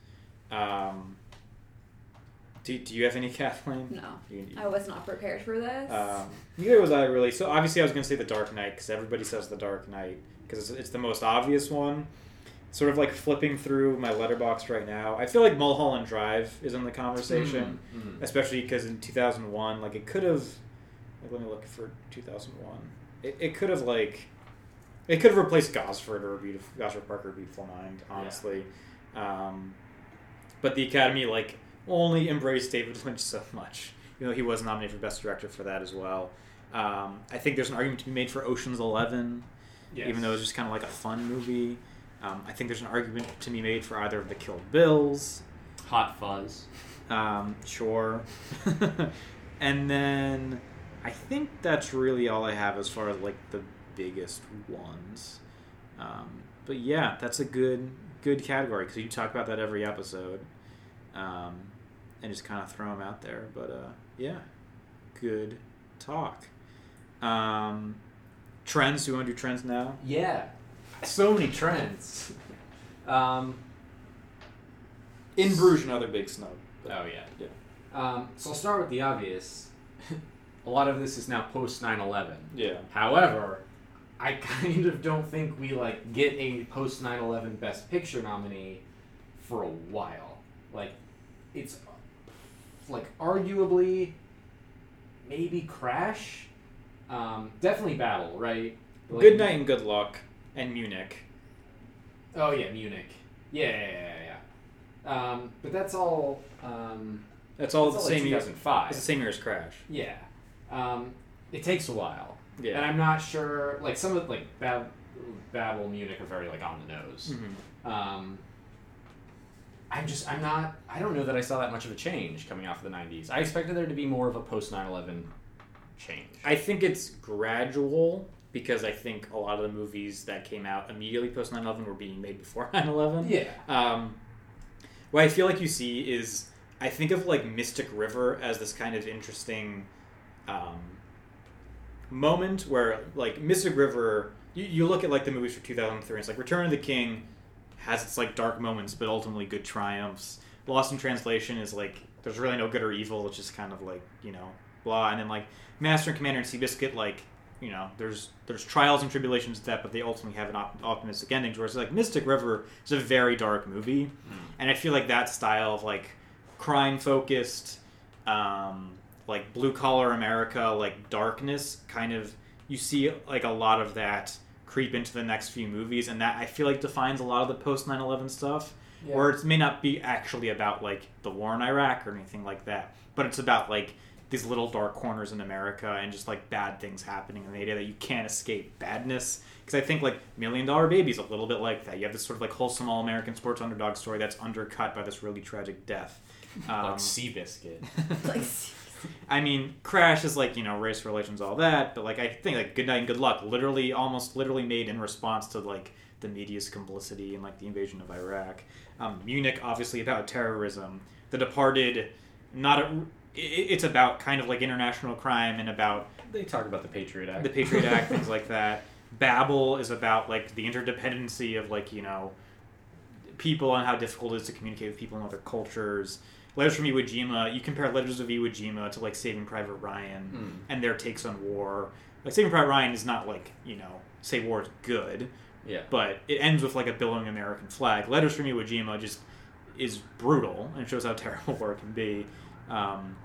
Um, do, do you have any [laughs] Kathleen? no, You- you- I was not prepared for this. Um, neither was I really. So obviously, I was going to say the Dark Knight because everybody says the Dark Knight because it's, it's the most obvious one. Sort of like flipping through my Letterboxd right now, I feel like Mulholland Drive is in the conversation, Mm. especially because in two thousand one, like it could have. Like, let me look for two thousand one. It, it could have like, it could have replaced Gosford or Beautiful Gosford Parker, Beautiful Mind, honestly. Um, but the Academy like only embraced David Lynch so much. You know, he was nominated for Best Director for that as well. Um, I think there's an argument to be made for Ocean's Eleven, even though it's just kind of like a fun movie. Um, I think there's an argument to be made for either of the Kill Bills. Hot Fuzz. Um, sure. [laughs] and then I think that's really all I have as far as like the biggest ones. Um, but yeah, that's a good good category because you talk about that every episode, um, and just kind of throw them out there. But uh, yeah, good talk. Um, trends. Do you want to do trends now? Yeah, so many trends. Um, In Bruges, another big snub. oh yeah. Yeah. Um, so I'll start with the obvious. [laughs] a lot of this is now post 9/11. Yeah. However, I [laughs] kind of don't think we like get a post 9/11 Best Picture nominee for a while. Like, it's like arguably maybe Crash, um, definitely Babel, right? Like- Good night and good luck, and Munich. Oh yeah, Munich. Yeah, yeah, yeah, yeah. Um, but that's all. Um, That's all that's the all, like, same year. It's the same year as Crash. Yeah. Um, it takes a while. Yeah. And I'm not sure, like, some of, like, Bab- Babel, Munich are very, like, on the nose. Mhm. Um, I'm just, I'm not, I don't know that I saw that much of a change coming off of the 90s. I expected there to be more of a post 9 11 change. I think it's gradual because I think a lot of the movies that came out immediately post 9 11 were being made before [laughs] 9 11. yeah. Um, what I feel like you see is I think of like Mystic River as this kind of interesting um, moment where like Mystic River, you, you look at like the movies for 2003, and it's like Return of the King has its like dark moments, but ultimately good triumphs. Lost in Translation is like there's really no good or evil, it's just kind of like you know blah, and then like Master and Commander and Seabiscuit like you know there's there's trials and tribulations to that, but they ultimately have an op- optimistic ending. Whereas like Mystic River is a very dark movie, and I feel like that style of like crime focused, um, like blue collar America, like darkness, kind of you see like a lot of that creep into the next few movies, and that I feel like defines a lot of the post 9/11 stuff. Yeah. Where it may not be actually about like the war in Iraq or anything like that, but it's about like these little dark corners in America and just like bad things happening and the idea that you can't escape badness. Because I think like Million Dollar Baby is a little bit like that. You have this sort of like wholesome all American sports underdog story that's undercut by this really tragic death. [laughs] Um, [laughs] like [laughs] Seabiscuit. like, I mean, Crash is like you know race relations, all that, but like I think like Good Night and Good Luck, literally, almost literally made in response to like the media's complicity and like the invasion of Iraq. Um, Munich, obviously about terrorism. The Departed, not a, i- it's about kind of like international crime and about They talk about the Patriot Act. the Patriot Act, things like that. Babel is about like the interdependency of like you know people and how difficult it is to communicate with people in other cultures. Letters from Iwo Jima, you compare Letters of Iwo Jima to like Saving Private Ryan Mm. and their takes on war. Like Saving Private Ryan is not like you know say war is good, Yeah. but it ends with like a billowing American flag. Letters from Iwo Jima just is brutal and shows how [laughs] terrible war can be. Um,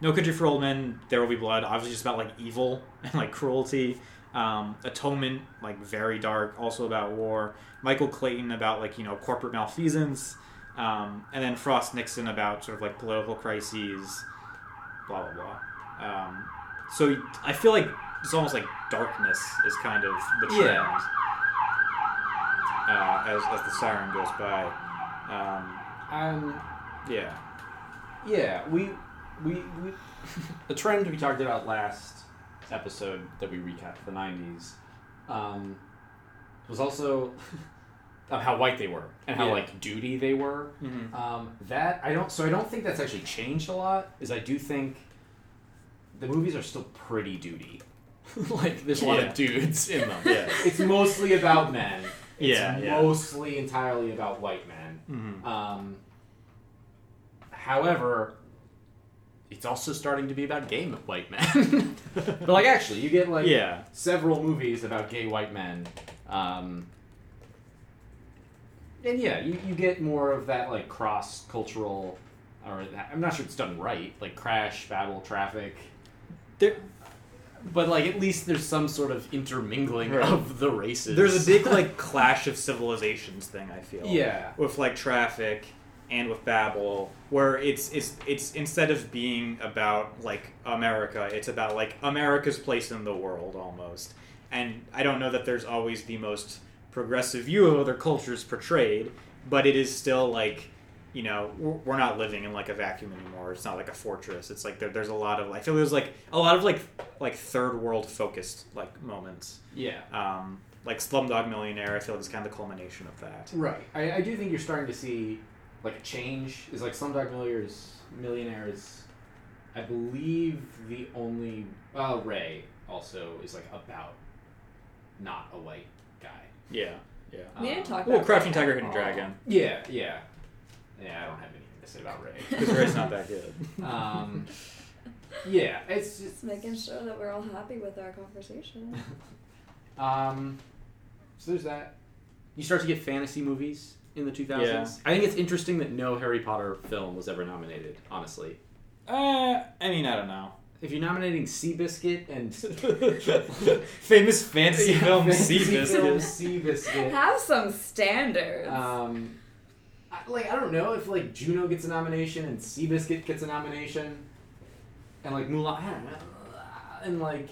no Country for Old Men, There Will Be Blood, obviously just about like evil [laughs] and like cruelty. Um, Atonement, like very dark, also about war. Michael Clayton about like you know corporate malfeasance, um, and then Frost Nixon about sort of like political crises, blah blah blah. Um, so I feel like it's almost like darkness is kind of the trend Yeah. uh, as as the siren goes by. Um, Um, yeah. Yeah, we we we the trend we talked about last episode that we recapped the '90s um, was also [laughs] of how white they were and how Yeah. like duty they were. Mm-hmm. Um, that I don't. So I don't think that's actually changed a lot. Is I do think the movies are still pretty duty. [laughs] like there's a lot Yeah. of dudes in them. Yeah. it's mostly about men. It's Yeah, yeah. mostly entirely about white men. Mm-hmm. Um, However, it's also starting to be about gay white men. [laughs] but like actually, you get like yeah. several movies about gay white men. Um, and yeah, you, you get more of that like cross cultural, or that, I'm not sure it's done right, like Crash, Babel, Traffic. There, But like at least there's some sort of intermingling Right. of the races. there's a big like [laughs] clash of civilizations thing. I feel. yeah. With like traffic and with Babel, where it's it's it's instead of being about like America, it's about like America's place in the world almost. And I don't know that there's always the most progressive view of other cultures portrayed, but it is still like you know we're, not living in like a vacuum anymore. It's not like a fortress. It's like there, there's a lot of like, I feel there's like a lot of like like third world focused like moments. Yeah. Um, like Slumdog Millionaire, I feel like is kind of the culmination of that. Right. I, I do think you're starting to see like a change. Is like Slumdog Millionaires Millionaire is I believe the only uh Ray also is like about not a white guy. Yeah, yeah. We didn't talk Well, about Crouching Ray Tiger, Hidden all. Dragon, Yeah, yeah. Yeah, I don't have anything to say about Ray. because Ray's not that good. [laughs] um yeah, it's just Just making sure that we're all happy with our conversation. [laughs] um so there's that. You start to get fantasy movies in the 2000s. Yeah. I think it's interesting that no Harry Potter film was ever nominated, honestly. Uh, I mean, I don't know. If you're nominating Seabiscuit and [laughs] Famous fantasy Yeah, film fantasy Seabiscuit. Seabiscuit. Have some standards. Um, I, like I don't know if like Juno gets a nomination and Seabiscuit gets a nomination, and like Mulan, I don't know, and like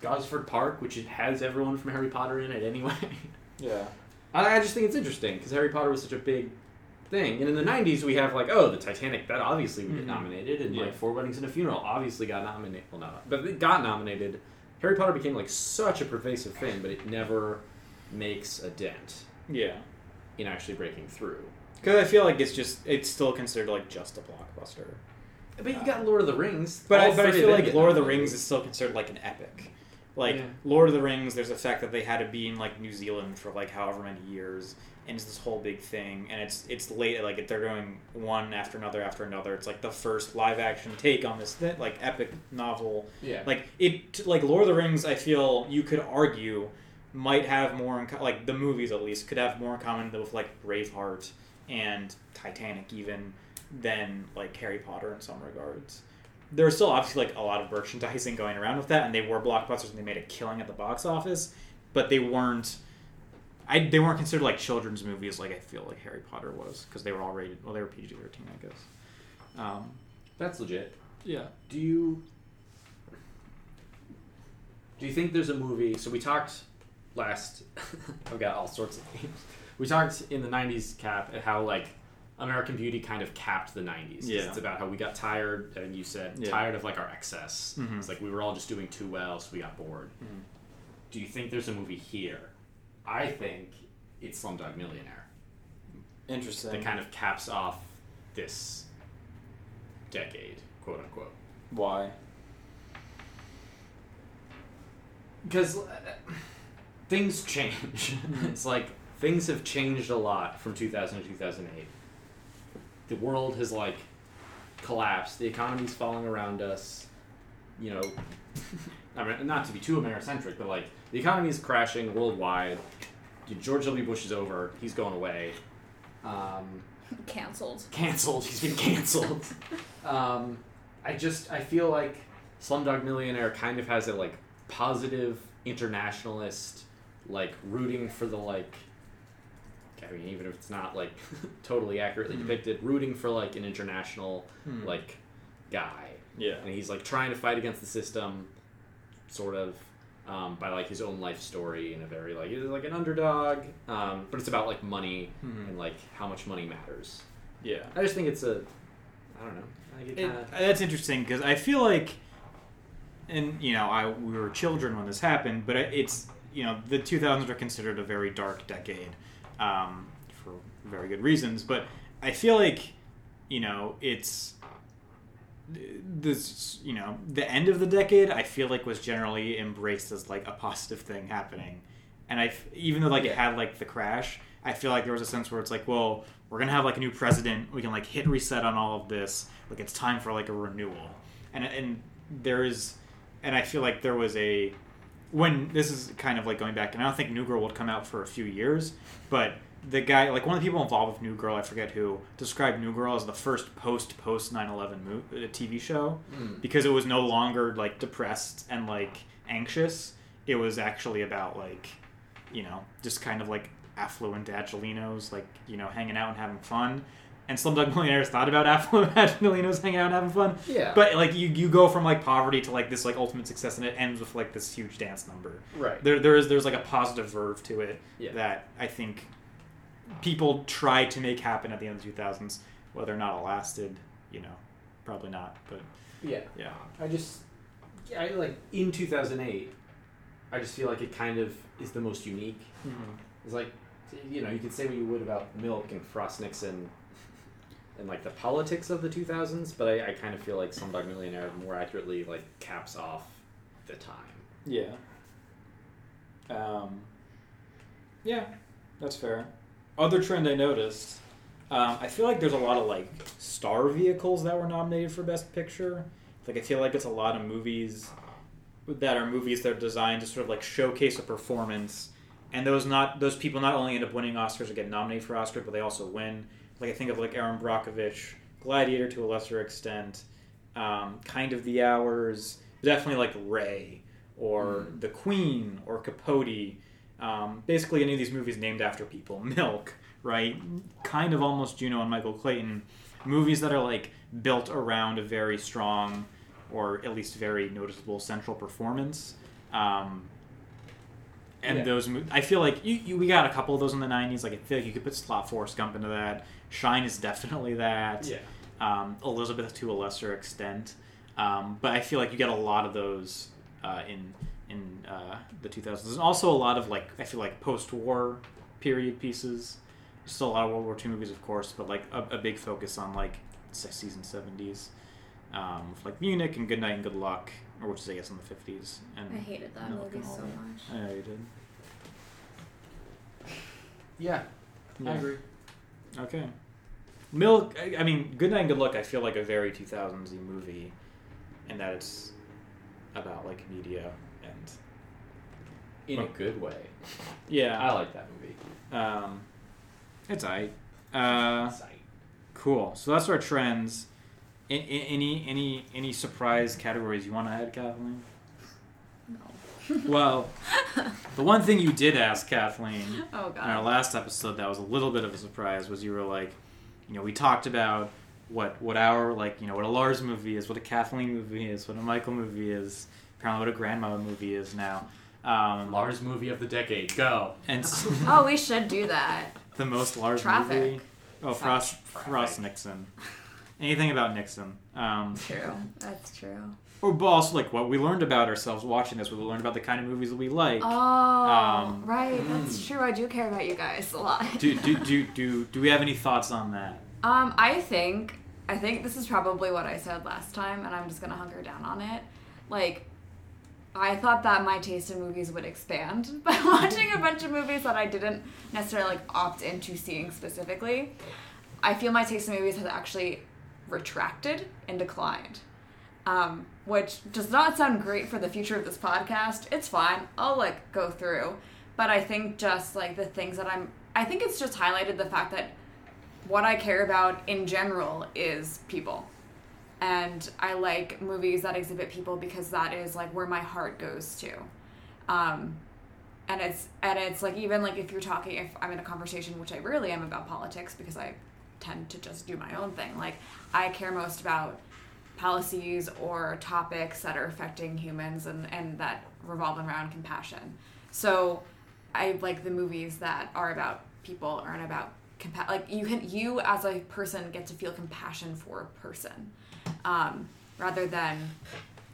Gosford Park, which it has everyone from Harry Potter in it anyway. Yeah. I, I just think it's interesting because Harry Potter was such a big thing. And in the 90s, we have like, oh, the Titanic, that obviously would get Mhm. nominated. And Yeah. like Four Weddings and a Funeral obviously got nominated. Well, not, but it got nominated. Harry Potter became like such a pervasive thing, but it never makes a dent Yeah. in actually breaking through. Because I feel like it's just it's still considered like just a blockbuster. But you got Lord of the Rings. But I, but I feel like Lord of the. Rings is still considered like an epic. Like Yeah. Lord of the Rings, there's the fact that they had to be in like New Zealand for like however many years, and it's this whole big thing, and it's it's late. Like they're doing one after another after another. It's like the first live action take on this like epic novel. yeah, Like it, like Lord of the Rings, I feel you could argue might have more in co- like the movies at least could have more in common with like Braveheart and Titanic even than like Harry Potter in some regards. There was still obviously like a lot of merchandising going around with that, and they were blockbusters and they made a killing at the box office, but they weren't. I, they weren't considered like children's movies like I feel like Harry Potter was because they were all rated well they were PG thirteen I guess. Um, That's legit. yeah. Do you do you think there's a movie? So we talked last. [laughs] I've got all sorts of themes. We talked in the '90s cap at how like American Beauty kind of capped the 90s. Yeah. It's about how we got tired, and you said Yeah. tired of like our excess. Mhm. It's like we were all just doing too well, so we got bored. Mhm. Do you think there's a movie here? I think it's Slumdog Millionaire Interesting. that kind of caps off this decade, quote unquote. Why? because uh, things change. [laughs] it's like things have changed a lot from 2000 to 2008. The world has like collapsed. The economy's falling around us. You know, [laughs] I mean, not to be too Americentric, but like the economy is crashing worldwide. George W. Bush is over. He's going away. Um, Cancelled. canceled. He's been canceled. [laughs] um, I just I feel like Slumdog Millionaire kind of has a like positive internationalist, like rooting for the like. I mean, even if it's not like [laughs] totally accurately Mhm. depicted, rooting for like an international Hmm. like guy, Yeah. and he's like trying to fight against the system, sort of. Um, by like his own life story in a very like he's like an underdog, um, but it's about like money Mhm. and like how much money matters. Yeah. I just think it's a, I don't know. I It, kinda, that's interesting because I feel like, and you know, I we were children when this happened, but it's you know the 2000s are considered a very dark decade, um, for very good reasons. But I feel like, you know, it's this you know the end of the decade. I feel like was generally embraced as like a positive thing happening, and I even though like it had like the crash, I feel like there was a sense where it's like, well, we're gonna have like a new president. We can like hit reset on all of this. Like it's time for like a renewal, and and there is, and I feel like there was a when this is kind of like going back, and I don't think New Girl would come out for a few years, but the guy, like one of the people involved with New Girl, I forget who, described New Girl as the first post post 9/11 uh, TV show Mm. because it was no longer like depressed and like anxious. It was actually about like, you know, just kind of like affluent Angelenos, like you know, hanging out and having fun. And Slumdog [laughs] Millionaires thought about affluent Angelenos hanging out and having fun. Yeah. But like you, you go from like poverty to like this like ultimate success, and it ends with like this huge dance number. right. There, there is there's like a positive verve to it Yeah. that I think people tried to make happen at the end of the 2000s. Whether or not it lasted, you know, probably not. But Yeah. yeah, I just, I like in 2008. I just feel like it kind of is the most unique. Mm-hmm. It's like, you know, you could say what you would about Milk and Frost Nixon and like the politics of the 2000s, but I, I kind of feel like Slumdog Millionaire more accurately like caps off the time. yeah, um, yeah, that's fair. Other trend I noticed, um, I feel like there's a lot of like star vehicles that were nominated for Best Picture. Like I feel like it's a lot of movies that are movies that are designed to sort of like showcase a performance, and those not those people not only end up winning Oscars or get nominated for Oscars, but they also win. Like I think of like Erin Brockovich, Gladiator to a lesser extent, um, kind of The Hours, definitely like Ray or The Queen or Capote. Um, basically, any of these movies named after people. [laughs] Milk, right? Kind of almost Juno and Michael Clayton. Movies that are like built around a very strong or at least very noticeable central performance. Um, and Yeah. those, I feel like you, you, we got a couple of those in the '90s. Like I feel like you could put slot Forrest Gump into that. Shine is definitely that. Yeah. Um, Elizabeth to a lesser extent, um, but I feel like you get a lot of those uh, in in uh, the 2000s. And also a lot of like I feel like post-war period pieces. Still a lot of World War II movies, of course, but like a, a big focus on like 60s and 70s, um, like Munich and Good Night and Good Luck, or which is I guess in the 50s. And I hated that Milk movie so that. much. I know you did. Yeah, Yeah. I agree. Okay. Milk. I, I mean, Good Night and Good Luck. I feel like a very 2000s movie, in that it's about like media and In a good way. yeah. I like that movie. Um, it's alright. Uh, Sight. cool. So that's our trends. I, I, any any any surprise categories you want to add, Kathleen? No. Well, [laughs] the one thing you did ask Kathleen oh in our last episode that was a little bit of a surprise was you were like, you know, we talked about what what our like you know what a Lars movie is, what a Kathleen movie is, what a Michael movie is, apparently what a grandma movie is now. Um, Lars movie of the decade. Go. and [laughs] Oh, we should do that. the most Lars Traffic. movie. Oh, Frost Frost Nixon. Anything about Nixon. Um, True. That's true. Or but also like what we learned about ourselves watching this. We learned about the kind of movies that we like. Oh, Um, right. That's true. I do care about you guys a lot. Do, do, [laughs] do, do, do we have any thoughts on that? Um, I think I think this is probably what I said last time, and I'm just gonna hunker down on it. Like, I thought that my taste in movies would expand [laughs] by watching a bunch of movies that I didn't necessarily like opt into seeing specifically. I feel my taste in movies has actually retracted and declined. Um, which does not sound great for the future of this podcast. It's fine. I'll like go through. But I think just like the things that I'm I think it's just highlighted the fact that what I care about in general is people. And I like movies that exhibit people because that is like where my heart goes to. Um, and it's and it's like even like if you're talking if I'm in a conversation which I rarely am about politics because I tend to just do my own thing. Like I care most about policies or topics that are affecting humans and, and that revolve around compassion. So I like the movies that are about people aren't about compa- like you can you as a person get to feel compassion for a person um, rather than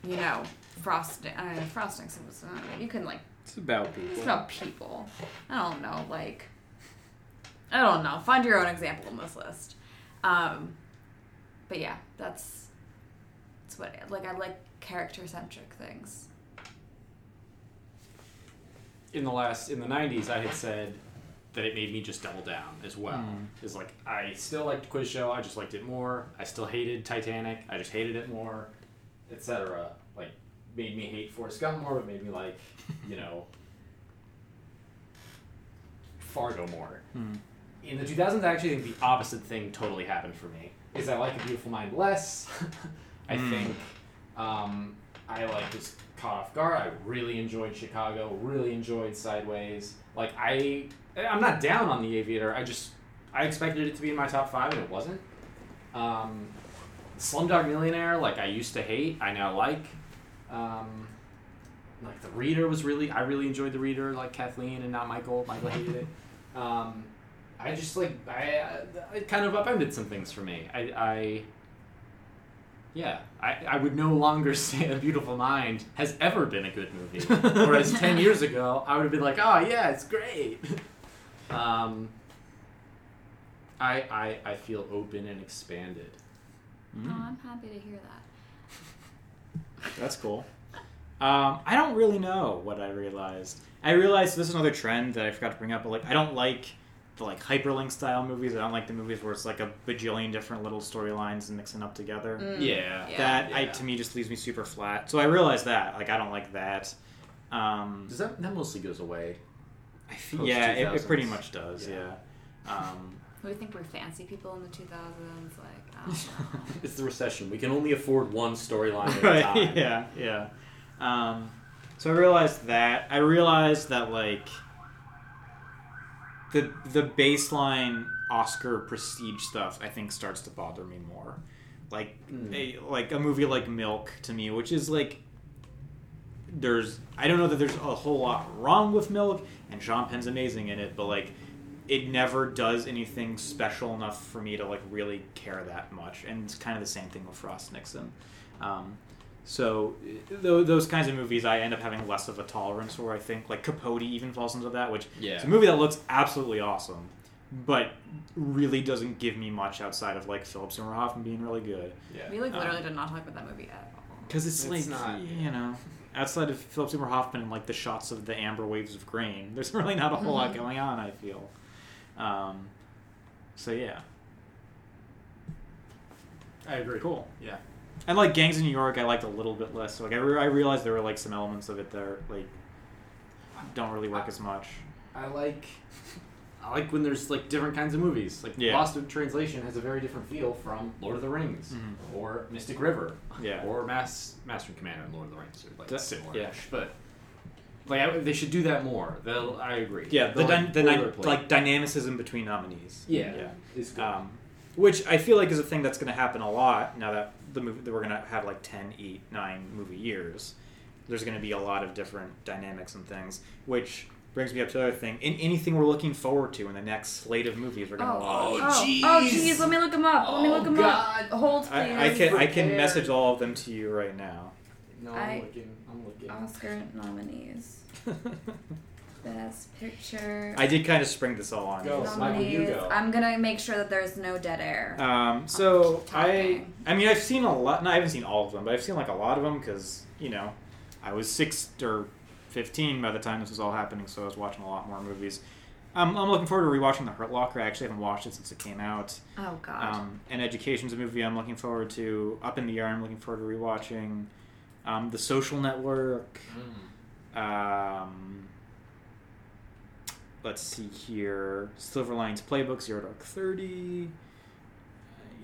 you know frosting I don't know frost Nixon was uh, you can like It's about people. it's about people. I don't know like I don't know. Find your own example in this list. Um, but yeah that's that's what like I like character centric things in the last in the 90s i had said that it made me just double down as well Mm. it's like i still liked quiz show i just liked it more i still hated titanic i just hated it more etc. Like made me hate Forrest Gump more, but made me like, [laughs] you know, Fargo more. Hmm. In the 2000s, I actually think the opposite thing totally happened for me. Is I like A Beautiful Mind less. [laughs] I Mm. think um, I like was caught off guard. I really enjoyed Chicago. Really enjoyed Sideways. Like I, I'm not down on The Aviator. I just I expected it to be in my top five, and it wasn't. Um, Slumdog Millionaire, like I used to hate, I now like. Um, like the Reader was really, I really enjoyed the Reader, like Kathleen and not Michael. Michael hated it. Um, I just like I it kind of upended some things for me. I, I yeah, I, I would no longer [laughs] say A Beautiful Mind has ever been a good movie. Whereas [laughs] ten years ago, I would have been like, oh yeah, it's great. [laughs] Um, I, I I feel open and expanded. Mm. Oh, I'm happy to hear that. That's cool. Um, I don't really know what I realized. I realized this is another trend that I forgot to bring up, but like I don't like the like hyperlink style movies. I don't like the movies where it's like a bajillion different little storylines and mixing up together. Mm. Yeah. Yeah. That I to me just leaves me super flat. So I realized that like I don't like that. Um, Does that that mostly goes away? I fe- Post yeah, it, it pretty much does. Yeah. Yeah. Um, [laughs] We think we're fancy people in the 2000s. Like, I don't know. [laughs] It's the recession. We can only afford one storyline at a [laughs] right. time. Yeah. Yeah. Um, so I realized that. I realized that like the the baseline Oscar prestige stuff I think starts to bother me more. Like Hmm. a, like a movie like Milk to me, which is like there's I don't know that there's a whole lot wrong with Milk, and Sean Penn's amazing in it, but like it never does anything special enough for me to like really care that much. And it's kind of the same thing with Frost Nixon. Um, so th- those kinds of movies, I end up having less of a tolerance for. I think like Capote even falls into that, which Yeah. it's a movie that looks absolutely awesome, but really doesn't give me much outside of like Philip Seymour Hoffman being really good. Yeah. we like literally Um, did not talk about that movie at all. Because it's, It's like not- you know, outside of Philip Seymour Hoffman and like the shots of the amber waves of grain, there's really not a whole lot Mhm. going on. I feel. Um, so yeah, I agree. cool. Yeah. And like Gangs of New York, I liked a little bit less. So, like I, re- I realized there were like some elements of it that are, like don't really work as much. I like I like when there's like different kinds of movies. Like Yeah. Lost in Translation has a very different feel from Lord of the Rings Mhm. or Mystic River Yeah. or Mass Master and Commander and Lord of the Rings are like That- similar. yeah. But like I, they should do that more. They'll I agree. Yeah, the, dy- the like dynamicism between nominees. yeah, yeah. is good. Um, which I feel like is a thing that's going to happen a lot now that the movie that we're going to have like 10, 8, 9 movie years. There's going to be a lot of different dynamics and things, which brings me up to another thing. In anything we're looking forward to in the next slate of movies we're going to Oh, watch. Oh, oh, jeez. oh, jeez, let me look them up. Let me Oh, look them God. up. Hold, please. I, I can I can message all of them to you right now. no, I- I'm looking. I'm looking. Oscar nominees. [laughs] Best Picture. I did kind of spring this all on. Go. you. Michael, you go. I'm gonna make sure that there's no dead air. Um, so I, I mean, I've seen a lot. No, I haven't seen all of them, but I've seen like a lot of them because you know, I was six or fifteen by the time this was all happening, so I was watching a lot more movies. Um, I'm looking forward to rewatching The Hurt Locker. I actually haven't watched it since it came out. oh God. Um, An Education's a movie I'm looking forward to. Up in the Air, I'm looking forward to rewatching. Um, the Social Network. Mm. Um, let's see here. Silver Linings Playbook, Zero Dark Thirty.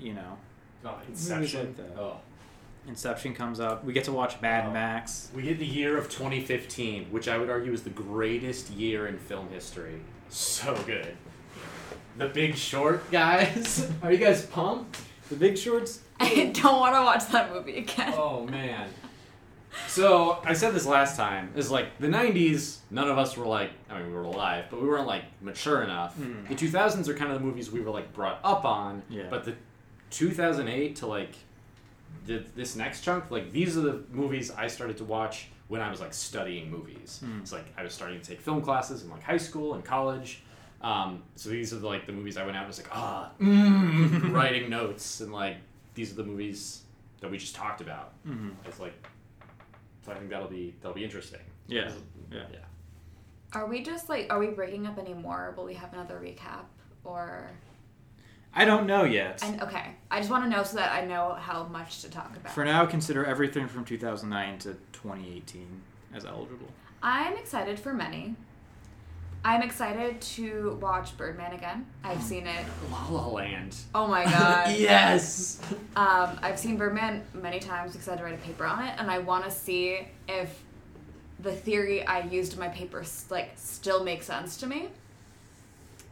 You know, Oh, Inception. like. Oh. Inception comes up. We get to watch Mad Oh. Max. We get the year of 2015, which I would argue is the greatest year in film history. So good. The Big Short, guys. [laughs] Are you guys pumped? The Big Shorts. I don't want to watch that movie again. Oh man. So I said this last time. Is like the '90s. None of us were like. I mean, we were alive, but we weren't like mature enough. Mhm. The 2000s are kind of the movies we were like brought up on. Yeah. But the 2008 to like the, this next chunk, like these are the movies I started to watch when I was like studying movies. Mm. It's like I was starting to take film classes in like high school and college. Um, so these are the, like the movies I went out and was like ah mm, writing notes and like these are the movies that we just talked about. hmm It's like so I think that'll be that'll be interesting. Yeah. Yeah. Yeah. Are we just like, are we breaking up anymore? Will we have another recap? Or. I don't know yet. And okay, I just want to know so that I know how much to talk about. For now, consider everything from 2009 to 2018 as eligible. I'm excited for many. I'm excited to watch Birdman again. I've seen it. La La Land. Oh my [laughs] god. yes. Um, I've seen Birdman many times because I had to write a paper on it, and I want to see if the theory I used in my paper like still makes sense to me.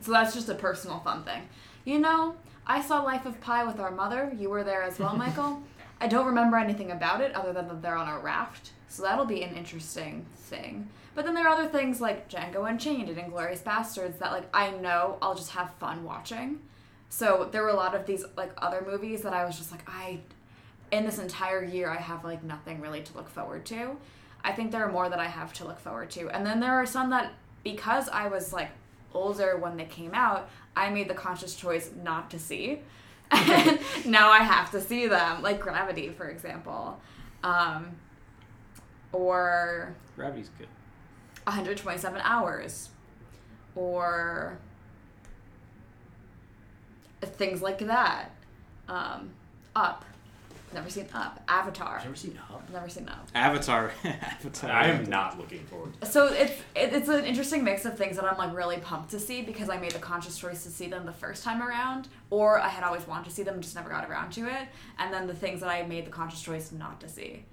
So that's just a personal fun thing. You know, I saw Life of Pi with our mother. You were there as well, [laughs] Michael. I don't remember anything about it other than that they're on a raft, so that'll be an interesting thing. But then there are other things like Django Unchained and Inglourious Basterds that like I know I'll just have fun watching. So there were a lot of these like other movies that I was just like I in this entire year I have like nothing really to look forward to. I think there are more that I have to look forward to. And then there are some that because I was like older when they came out, I made the conscious choice not to see. [laughs] and now I have to see them, like Gravity, for example. Um, or Gravity's good. 127 hours or things like that um, up never seen up avatar I've never seen Up. never seen up Avatar. [laughs] Avatar. I am not looking forward. so it's it, it's an interesting mix of things that i'm like really pumped to see because i made the conscious choice to see them the first time around or i had always wanted to see them just never got around to it and then the things that i made the conscious choice not to see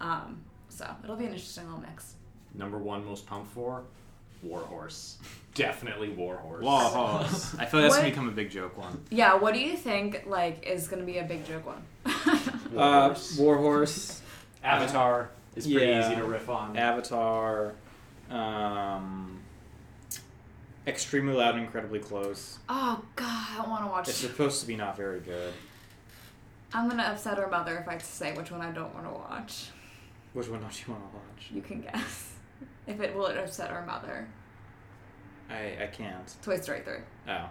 um, so it'll be an interesting little mix Number one most pumped for, Warhorse. Definitely Warhorse. Warhorse. [laughs] I feel like that's gonna become a big joke one. yeah what do you think like is gonna be a big joke one [laughs] Warhorse. Uh, Warhorse. Avatar is pretty Yeah. easy to riff on. Avatar. Um, extremely loud and incredibly close. Oh god, I don't want to watch. It's supposed to be not very good. I'm gonna upset her mother if I say which one I don't want to watch. Which one don't you want to watch? You can guess. If it will it upset our mother. I I can't. Toy Story 3. Oh.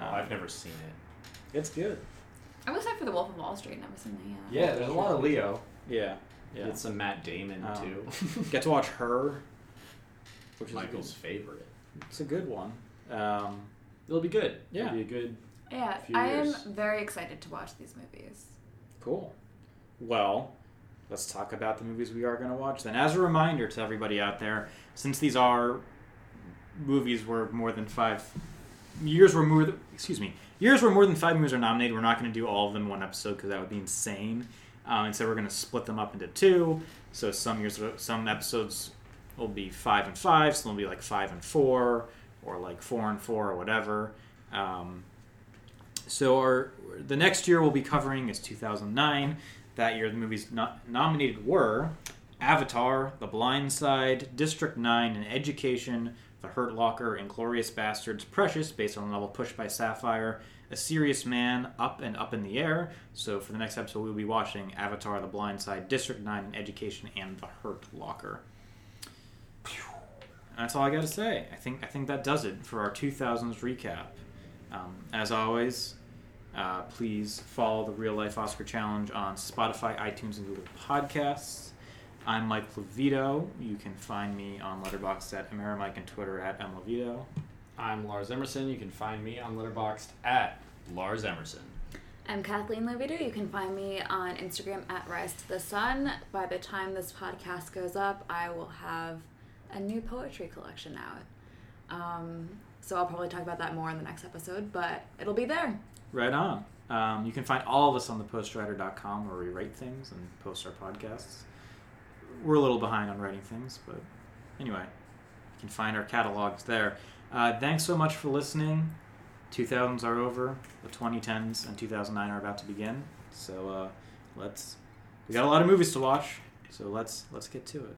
Oh, I've never seen it. It's good. I'm excited for The Wolf of Wall Street. Never seen it yet. Yeah, there's a lot of Leo. Yeah. Yeah. It's a Matt Damon Oh. too. [laughs] Get to watch her. Which is Michael's favorite. It's a good one. Um, It'll be good. Yeah. It'll be a good. Yeah, Few I am very excited to watch these movies. Cool. Well, let's talk about the movies we are going to watch then. As a reminder to everybody out there, since these are movies where more than five years were more, than, excuse me, years where more than five movies are nominated, we're not going to do all of them in one episode because that would be insane. Um, and so we're going to split them up into two. So some years, some episodes will be five and five, some will be like five and four, or like four and four, or whatever. Um, so our the next year we'll be covering is 2009. That year the movies no- nominated were Avatar, The Blind Side, District 9, An Education, The Hurt Locker, Inglourious Basterds, Precious, based on the novel Push by Sapphire, A Serious Man, Up and Up in the Air. So for the next episode we'll be watching Avatar, The Blind Side, District 9, An Education, and The Hurt Locker. That's all I got to say. I think I think that does it for our 2000s recap. Um, as always, uh, please follow the Real Life Oscar Challenge on Spotify, iTunes, and Google Podcasts. I'm Mike Levito. You can find me on Letterboxd at Amerimike and Twitter at mlevito. I'm Lars Emerson. You can find me on Letterboxd at Lars Emerson. I'm Kathleen Levito. You can find me on Instagram at Rise to the Sun. By the time this podcast goes up, I will have a new poetry collection out. Um, so I'll probably talk about that more in the next episode, but it'll be there. Right on. Um, you can find all of us on thepostwriter.com where we write things and post our podcasts. We're a little behind on writing things, but anyway, you can find our catalogs there. Uh, thanks so much for listening. 2000s are over. The 2010s and 2009 are about to begin. So uh, let's. We got a lot of movies to watch. So let's let's get to it.